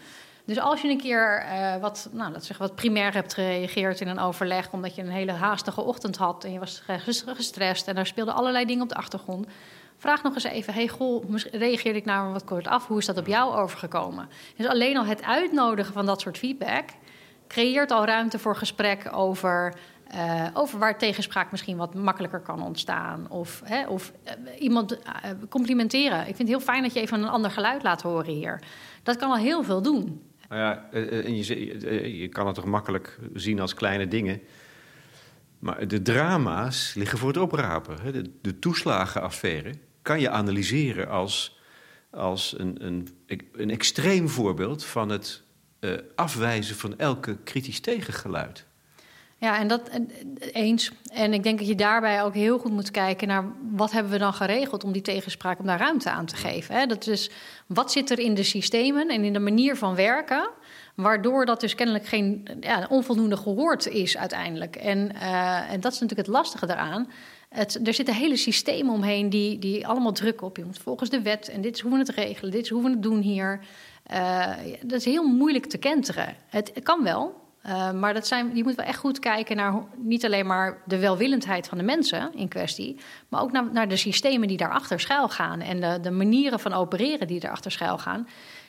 Dus als je een keer uh, wat, nou, laten zeggen, wat primair hebt gereageerd in een overleg, omdat je een hele haastige ochtend had en je was gestrest en er speelden allerlei dingen op de achtergrond, vraag nog eens even: hey, goh, reageerde ik nou wat kort af? Hoe is dat op jou overgekomen? Dus alleen al het uitnodigen van dat soort feedback creëert al ruimte voor gesprek over. Uh, over waar tegenspraak misschien wat makkelijker kan ontstaan. Of, hè, of uh, iemand uh, complimenteren. Ik vind het heel fijn dat je even een ander geluid laat horen hier. Dat kan al heel veel doen. Nou ja, en je, je kan het toch makkelijk zien als kleine dingen. Maar de drama's liggen voor het oprapen. De, de toeslagenaffaire kan je analyseren als, als een, een, een extreem voorbeeld van het uh, afwijzen van elke kritisch tegengeluid. Ja, en dat eens. En ik denk dat je daarbij ook heel goed moet kijken naar wat hebben we dan geregeld om die tegenspraak om daar ruimte aan te geven. Hè? Dat is wat zit er in de systemen en in de manier van werken, waardoor dat dus kennelijk geen ja, onvoldoende gehoord is uiteindelijk. En, uh, en dat is natuurlijk het lastige daaraan. Het, er zitten hele systemen omheen die, die allemaal druk op. Je moet volgens de wet en dit is hoe we het regelen, dit is hoe we het doen hier. Uh, dat is heel moeilijk te kenteren. Het, het kan wel, uh, maar dat zijn, je moet wel echt goed kijken naar niet alleen maar de welwillendheid van de mensen in kwestie, maar ook naar, naar de systemen die daarachter schuil gaan en de, de manieren van opereren die daarachter schuil gaan,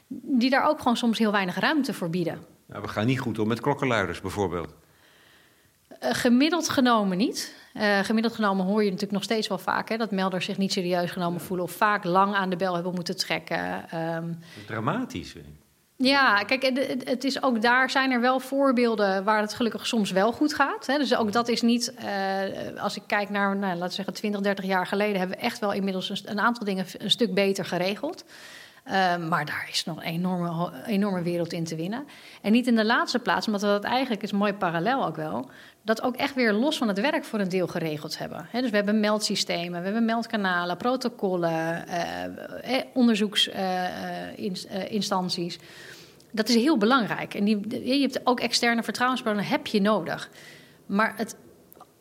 die daar ook gewoon soms heel weinig ruimte voor bieden. Nou, we gaan niet goed om met klokkenluiders bijvoorbeeld. Uh, gemiddeld genomen niet. Uh, gemiddeld genomen hoor je natuurlijk nog steeds wel vaak hè, dat melders zich niet serieus genomen voelen of vaak lang aan de bel hebben moeten trekken. Um, Dramatisch. Ja, kijk, het is ook daar zijn er wel voorbeelden waar het gelukkig soms wel goed gaat. Hè. Dus ook dat is niet, uh, als ik kijk naar, nou, laten we zeggen, 20, 30 jaar geleden, hebben we echt wel inmiddels een, een aantal dingen een stuk beter geregeld. Ehm, maar daar is nog een enorme, enorme wereld in te winnen. En niet in de laatste plaats, omdat dat eigenlijk is mooi parallel ook wel. Dat ook echt weer los van het werk voor een deel geregeld hebben. dus we hebben meldsystemen, we hebben meldkanalen, protocollen, uh, onderzoeksinstanties. dat is heel belangrijk. En die, je hebt ook externe vertrouwenspersonen heb je nodig. Maar het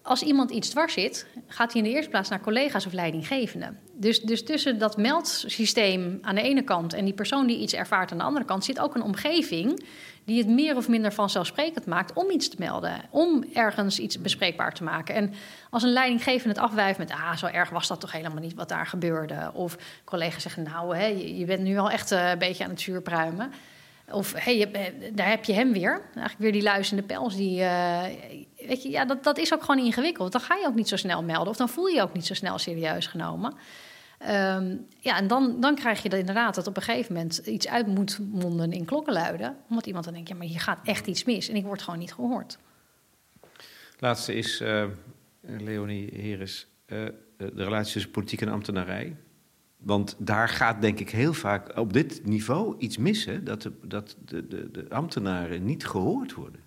als iemand iets dwars zit, gaat hij in de eerste plaats naar collega's of leidinggevenden. Dus, dus tussen dat meldsysteem aan de ene kant en die persoon die iets ervaart aan de andere kant, zit ook een omgeving die het meer of minder vanzelfsprekend maakt om iets te melden, om ergens iets bespreekbaar te maken. En als een leidinggevende het afwijft met, ah, zo erg was dat toch helemaal niet wat daar gebeurde. Of collega's zeggen, nou, hè, je, bent nu al echt eh, een beetje aan het zuurpruimen. Of hey, daar heb je hem weer. Eigenlijk weer die luizende pels. Die, uh, weet je, ja, dat, dat is ook gewoon ingewikkeld. Dan ga je ook niet zo snel melden. Of dan voel je je ook niet zo snel serieus genomen. Um, ja, en dan, dan krijg je dat inderdaad dat op een gegeven moment iets uit moet monden in klokkenluiden. Omdat iemand dan denkt, ja, maar hier gaat echt iets mis. En ik word gewoon niet gehoord. Laatste is, uh, Leonie Heres, uh, de relatie tussen politiek en ambtenarij. Want daar gaat denk ik heel vaak op dit niveau iets missen. Dat de, dat de, de, de ambtenaren niet gehoord worden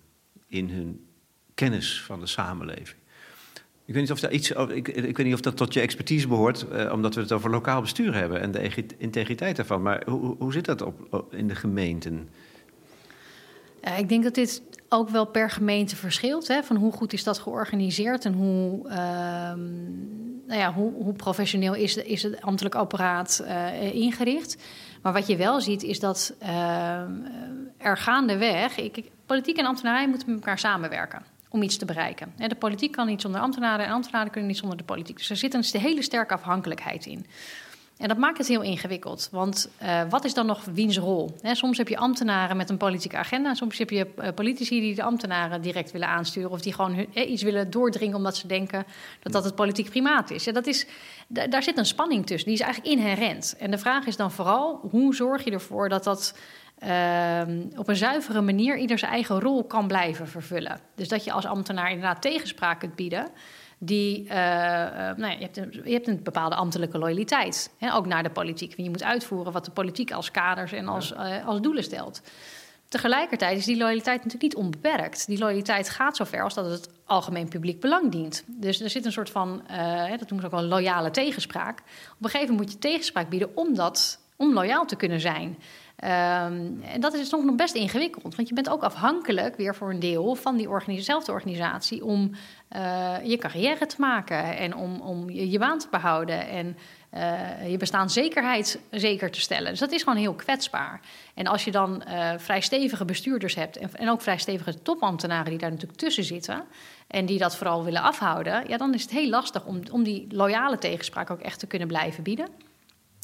in hun kennis van de samenleving. Ik weet niet of, dat iets, ik, ik weet niet of dat tot je expertise behoort, eh, omdat we het over lokaal bestuur hebben en de integriteit daarvan. Maar hoe, hoe zit dat op, in de gemeenten? Ik denk dat dit ook wel per gemeente verschilt. Hè, van hoe goed is dat georganiseerd en hoe, ehm, nou ja, hoe, hoe, professioneel is, is het ambtelijk apparaat uh, ingericht. Maar wat je wel ziet is dat uh, er gaandeweg... Ik, politiek en ambtenarij moeten met elkaar samenwerken om iets te bereiken. De politiek kan niet zonder ambtenaren en ambtenaren kunnen niet zonder de politiek. Dus er zit een hele sterke afhankelijkheid in. En dat maakt het heel ingewikkeld. Want uh, wat is dan nog wiens rol? soms heb je ambtenaren met een politieke agenda. Soms heb je uh, politici die de ambtenaren direct willen aansturen. Of die gewoon eh, iets willen doordringen omdat ze denken dat dat het politiek primaat is. Ja, dat is daar zit een spanning tussen. Die is eigenlijk inherent. En de vraag is dan vooral: hoe zorg je ervoor dat dat ehm, op een zuivere manier ieder zijn eigen rol kan blijven vervullen? Dus dat je als ambtenaar inderdaad tegenspraak kunt bieden die, uh, nou, je, hebt een, je hebt een bepaalde ambtelijke loyaliteit. Hè, ook naar de politiek. Je moet uitvoeren wat de politiek als kaders en als, uh, als doelen stelt. Tegelijkertijd is die loyaliteit natuurlijk niet onbeperkt. Die loyaliteit gaat zover als dat het algemeen publiek belang dient. Dus er zit een soort van, dat noemen ze ook wel loyale tegenspraak. Op een gegeven moment moet je tegenspraak bieden om, dat, om loyaal te kunnen zijn. Um, en dat is dus nog best ingewikkeld, want je bent ook afhankelijk weer voor een deel van diezelfde organisatie om uh, je carrière te maken en om, om je, je baan te behouden en uh, je bestaanszekerheid zeker te stellen. Dus dat is gewoon heel kwetsbaar. En als je dan uh, vrij stevige bestuurders hebt en, en, ook vrij stevige topambtenaren die daar natuurlijk tussen zitten en die dat vooral willen afhouden, ja, dan is het heel lastig om, om die loyale tegenspraak ook echt te kunnen blijven bieden.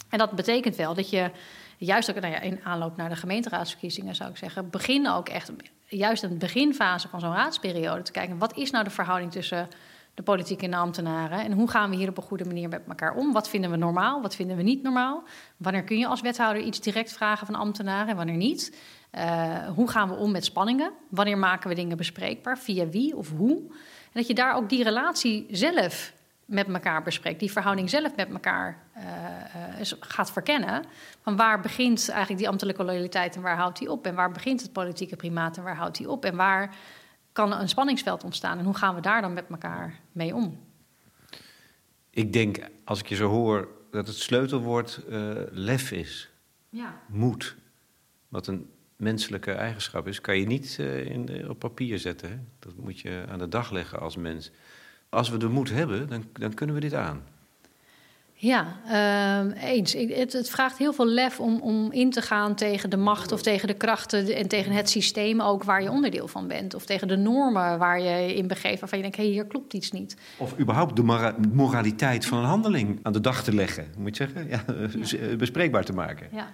En dat betekent wel dat je juist ook nou ja, in aanloop naar de gemeenteraadsverkiezingen zou ik zeggen, begin ook echt juist in de beginfase van zo'n raadsperiode te kijken wat is nou de verhouding tussen de politiek en de ambtenaren en hoe gaan we hier op een goede manier met elkaar om? Wat vinden we normaal? Wat vinden we niet normaal? Wanneer kun je als wethouder iets direct vragen van ambtenaren en wanneer niet? Uh, hoe gaan we om met spanningen? Wanneer maken we dingen bespreekbaar? Via wie of hoe? En dat je daar ook die relatie zelf met elkaar bespreekt, die verhouding zelf met elkaar uh, uh, gaat verkennen. Van waar begint eigenlijk die ambtelijke loyaliteit en waar houdt die op? En waar begint het politieke primaat en waar houdt die op? En waar kan een spanningsveld ontstaan en hoe gaan we daar dan met elkaar mee om? Ik denk, als ik je zo hoor, dat het sleutelwoord uh, lef is. Ja. Moed. Wat een menselijke eigenschap is, kan je niet in, op papier zetten. Hè? Dat moet je aan de dag leggen als mens als we de moed hebben, dan, dan kunnen we dit aan. Ja, uh, eens. Het, het, vraagt heel veel lef om, om in te gaan tegen de macht of tegen de krachten en tegen het systeem ook waar je onderdeel van bent. Of tegen de normen waar je in begeeft waarvan je denkt, hé, hey, hier klopt iets niet. Of überhaupt de moraliteit van een handeling aan de dag te leggen, moet je zeggen. Ja, ja. Bespreekbaar te maken. Ja.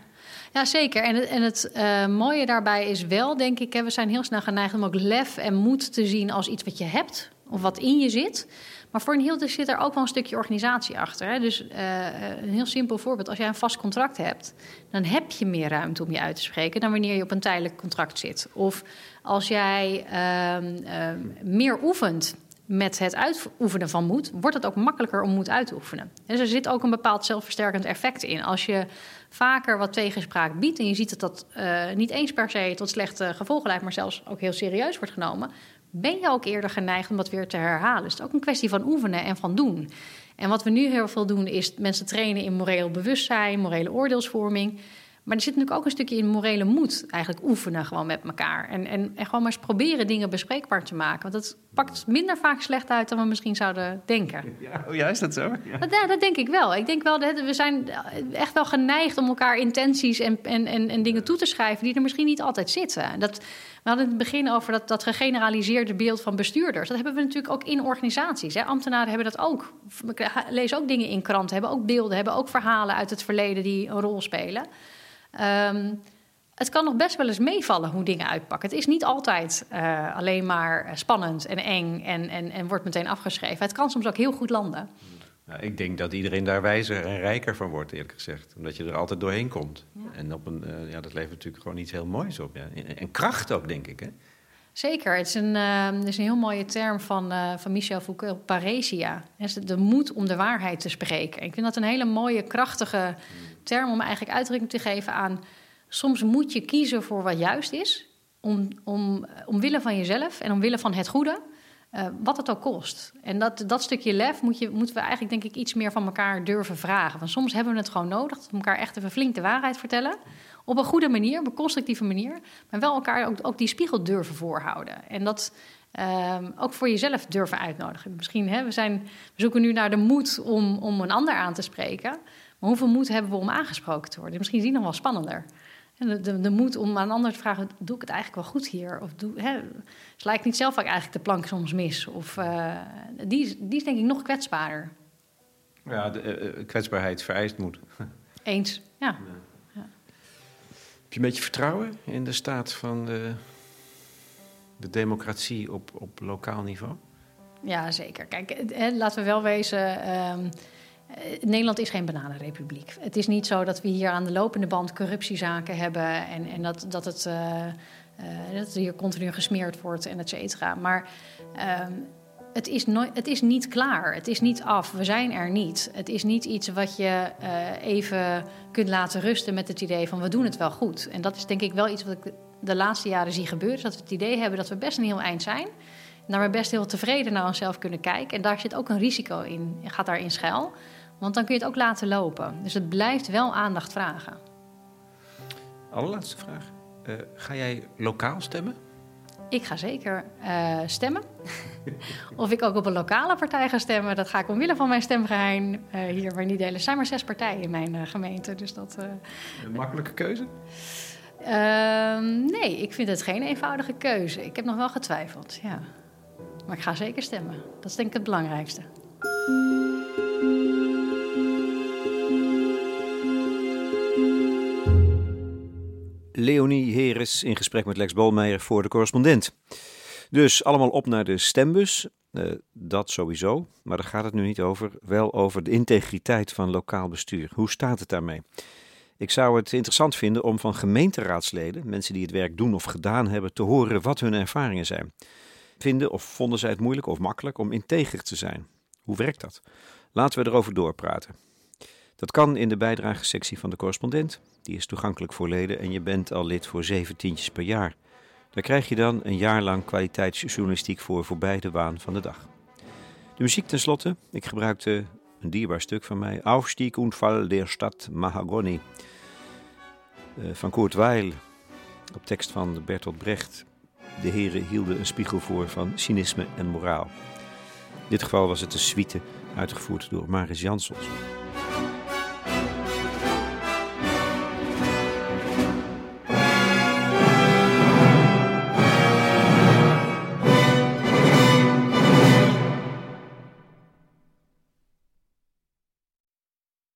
Ja, zeker. En het, en het uh, mooie daarbij is wel, denk ik, hè, we zijn heel snel geneigd om ook lef en moed te zien als iets wat je hebt of wat in je zit. Maar voor een heel deel zit er ook wel een stukje organisatie achter. Hè? Dus uh, een heel simpel voorbeeld. Als jij een vast contract hebt, dan heb je meer ruimte om je uit te spreken dan wanneer je op een tijdelijk contract zit. Of als jij uh, uh, meer oefent met het uitoefenen van moed, wordt het ook makkelijker om moed uit te oefenen. Dus er zit ook een bepaald zelfversterkend effect in. Als je vaker wat tegenspraak biedt en je ziet dat dat uh, niet eens per se tot slechte gevolgen leidt, maar zelfs ook heel serieus wordt genomen, ben je ook eerder geneigd om dat weer te herhalen. Dus het is ook een kwestie van oefenen en van doen. En wat we nu heel veel doen, is mensen trainen in moreel bewustzijn, morele oordeelsvorming. Maar er zit natuurlijk ook een stukje in morele moed. Eigenlijk oefenen gewoon met elkaar. En, en, en gewoon maar eens proberen dingen bespreekbaar te maken. Want dat pakt minder vaak slecht uit dan we misschien zouden denken. Ja, oh ja is dat zo? Ja. Dat, ja, dat denk ik wel. Ik denk wel dat we zijn echt wel geneigd om elkaar intenties en, en, en, en dingen toe te schrijven... die er misschien niet altijd zitten. Dat, we hadden in het begin over dat, dat gegeneraliseerde beeld van bestuurders. Dat hebben we natuurlijk ook in organisaties. Hè. Ambtenaren hebben dat ook. Lezen ook dingen in kranten, hebben ook beelden... hebben ook verhalen uit het verleden die een rol spelen... Um, het kan nog best wel eens meevallen hoe dingen uitpakken. Het is niet altijd uh, alleen maar spannend en eng en, en, en wordt meteen afgeschreven. Het kan soms ook heel goed landen. Nou, ik denk dat iedereen daar wijzer en rijker van wordt, eerlijk gezegd. Omdat je er altijd doorheen komt. Ja. En op een, uh, ja, dat levert natuurlijk gewoon iets heel moois op. Ja. En kracht ook, denk ik. Hè? Zeker. Het is een, uh, het is een heel mooie term van, uh, van Michel Foucault, paresia. De moed om de waarheid te spreken. Ik vind dat een hele mooie, krachtige term om eigenlijk uitdrukking te geven aan... soms moet je kiezen voor wat juist is, om, om, omwille van jezelf en omwille van het goede... Uh, wat het ook kost. En dat, dat stukje lef moet je, moeten we eigenlijk denk ik iets meer van elkaar durven vragen. Want soms hebben we het gewoon nodig we elkaar echt even flink de waarheid vertellen. Op een goede manier, op een constructieve manier. Maar wel elkaar ook, ook die spiegel durven voorhouden. En dat um, ook voor jezelf durven uitnodigen. Misschien, hè, we, zijn, we zoeken nu naar de moed om, om een ander aan te spreken. Maar hoeveel moed hebben we om aangesproken te worden? Misschien is die nog wel spannender. De, de, de, moed om aan een ander te vragen: doe ik het eigenlijk wel goed hier? Of doe, hè, sla ik niet zelf eigenlijk de plank soms mis? Of, uh, die, die is denk ik nog kwetsbaarder. Ja, de uh, kwetsbaarheid vereist moed. Eens, ja. ja. ja. Heb je een beetje vertrouwen in de staat van de, de democratie op, op lokaal niveau? Ja, zeker. Kijk, hè, laten we wel wezen. Um, Nederland is geen bananenrepubliek. Het is niet zo dat we hier aan de lopende band corruptiezaken hebben en, en dat, dat, het, uh, uh, dat hier continu gesmeerd wordt en et cetera. Maar um, het, is het is niet klaar. Het is niet af. We zijn er niet. Het is niet iets wat je even kunt laten rusten met het idee van we doen het wel goed. En dat is denk ik wel iets wat ik de laatste jaren zie gebeuren. Dat we het idee hebben dat we best een heel eind zijn. En daar we best heel tevreden naar onszelf kunnen kijken. En daar zit ook een risico in, gaat daarin schuil. Want dan kun je het ook laten lopen. Dus het blijft wel aandacht vragen. Allerlaatste vraag. Uh, ga jij lokaal stemmen? Ik ga zeker uh, stemmen. of ik ook op een lokale partij ga stemmen, dat ga ik omwille van mijn stemgeheim uh, hier maar niet delen. Er zijn maar zes partijen in mijn gemeente. Dus dat, een makkelijke keuze? Ehm, nee, ik vind het geen eenvoudige keuze. Ik heb nog wel getwijfeld, ja. Maar ik ga zeker stemmen. Dat is denk ik het belangrijkste. Leonie Heres in gesprek met Lex Bolmeijer voor de correspondent. Dus allemaal op naar de stembus. Uh, dat sowieso, maar daar gaat het nu niet over. Wel over de integriteit van lokaal bestuur. Hoe staat het daarmee? Ik zou het interessant vinden om van gemeenteraadsleden, mensen die het werk doen of gedaan hebben, te horen wat hun ervaringen zijn. Vinden of vonden zij het moeilijk of makkelijk om integer te zijn? Hoe werkt dat? Laten we erover doorpraten. Dat kan in de bijdragesectie van de correspondent. Die is toegankelijk voor leden en je bent al lid voor zeven tientjes per jaar. Daar krijg je dan een jaar lang kwaliteitsjournalistiek voor voorbij de waan van de dag. De muziek tenslotte. Ik gebruikte een dierbaar stuk van mij. Aufstieg und Fall der Stadt Mahagoni. Uh, van Kurt Weil. Op tekst van Bertolt Brecht. De heren hielden een spiegel voor van cynisme en moraal. In dit geval was het de suite, uitgevoerd door Maris Jansons.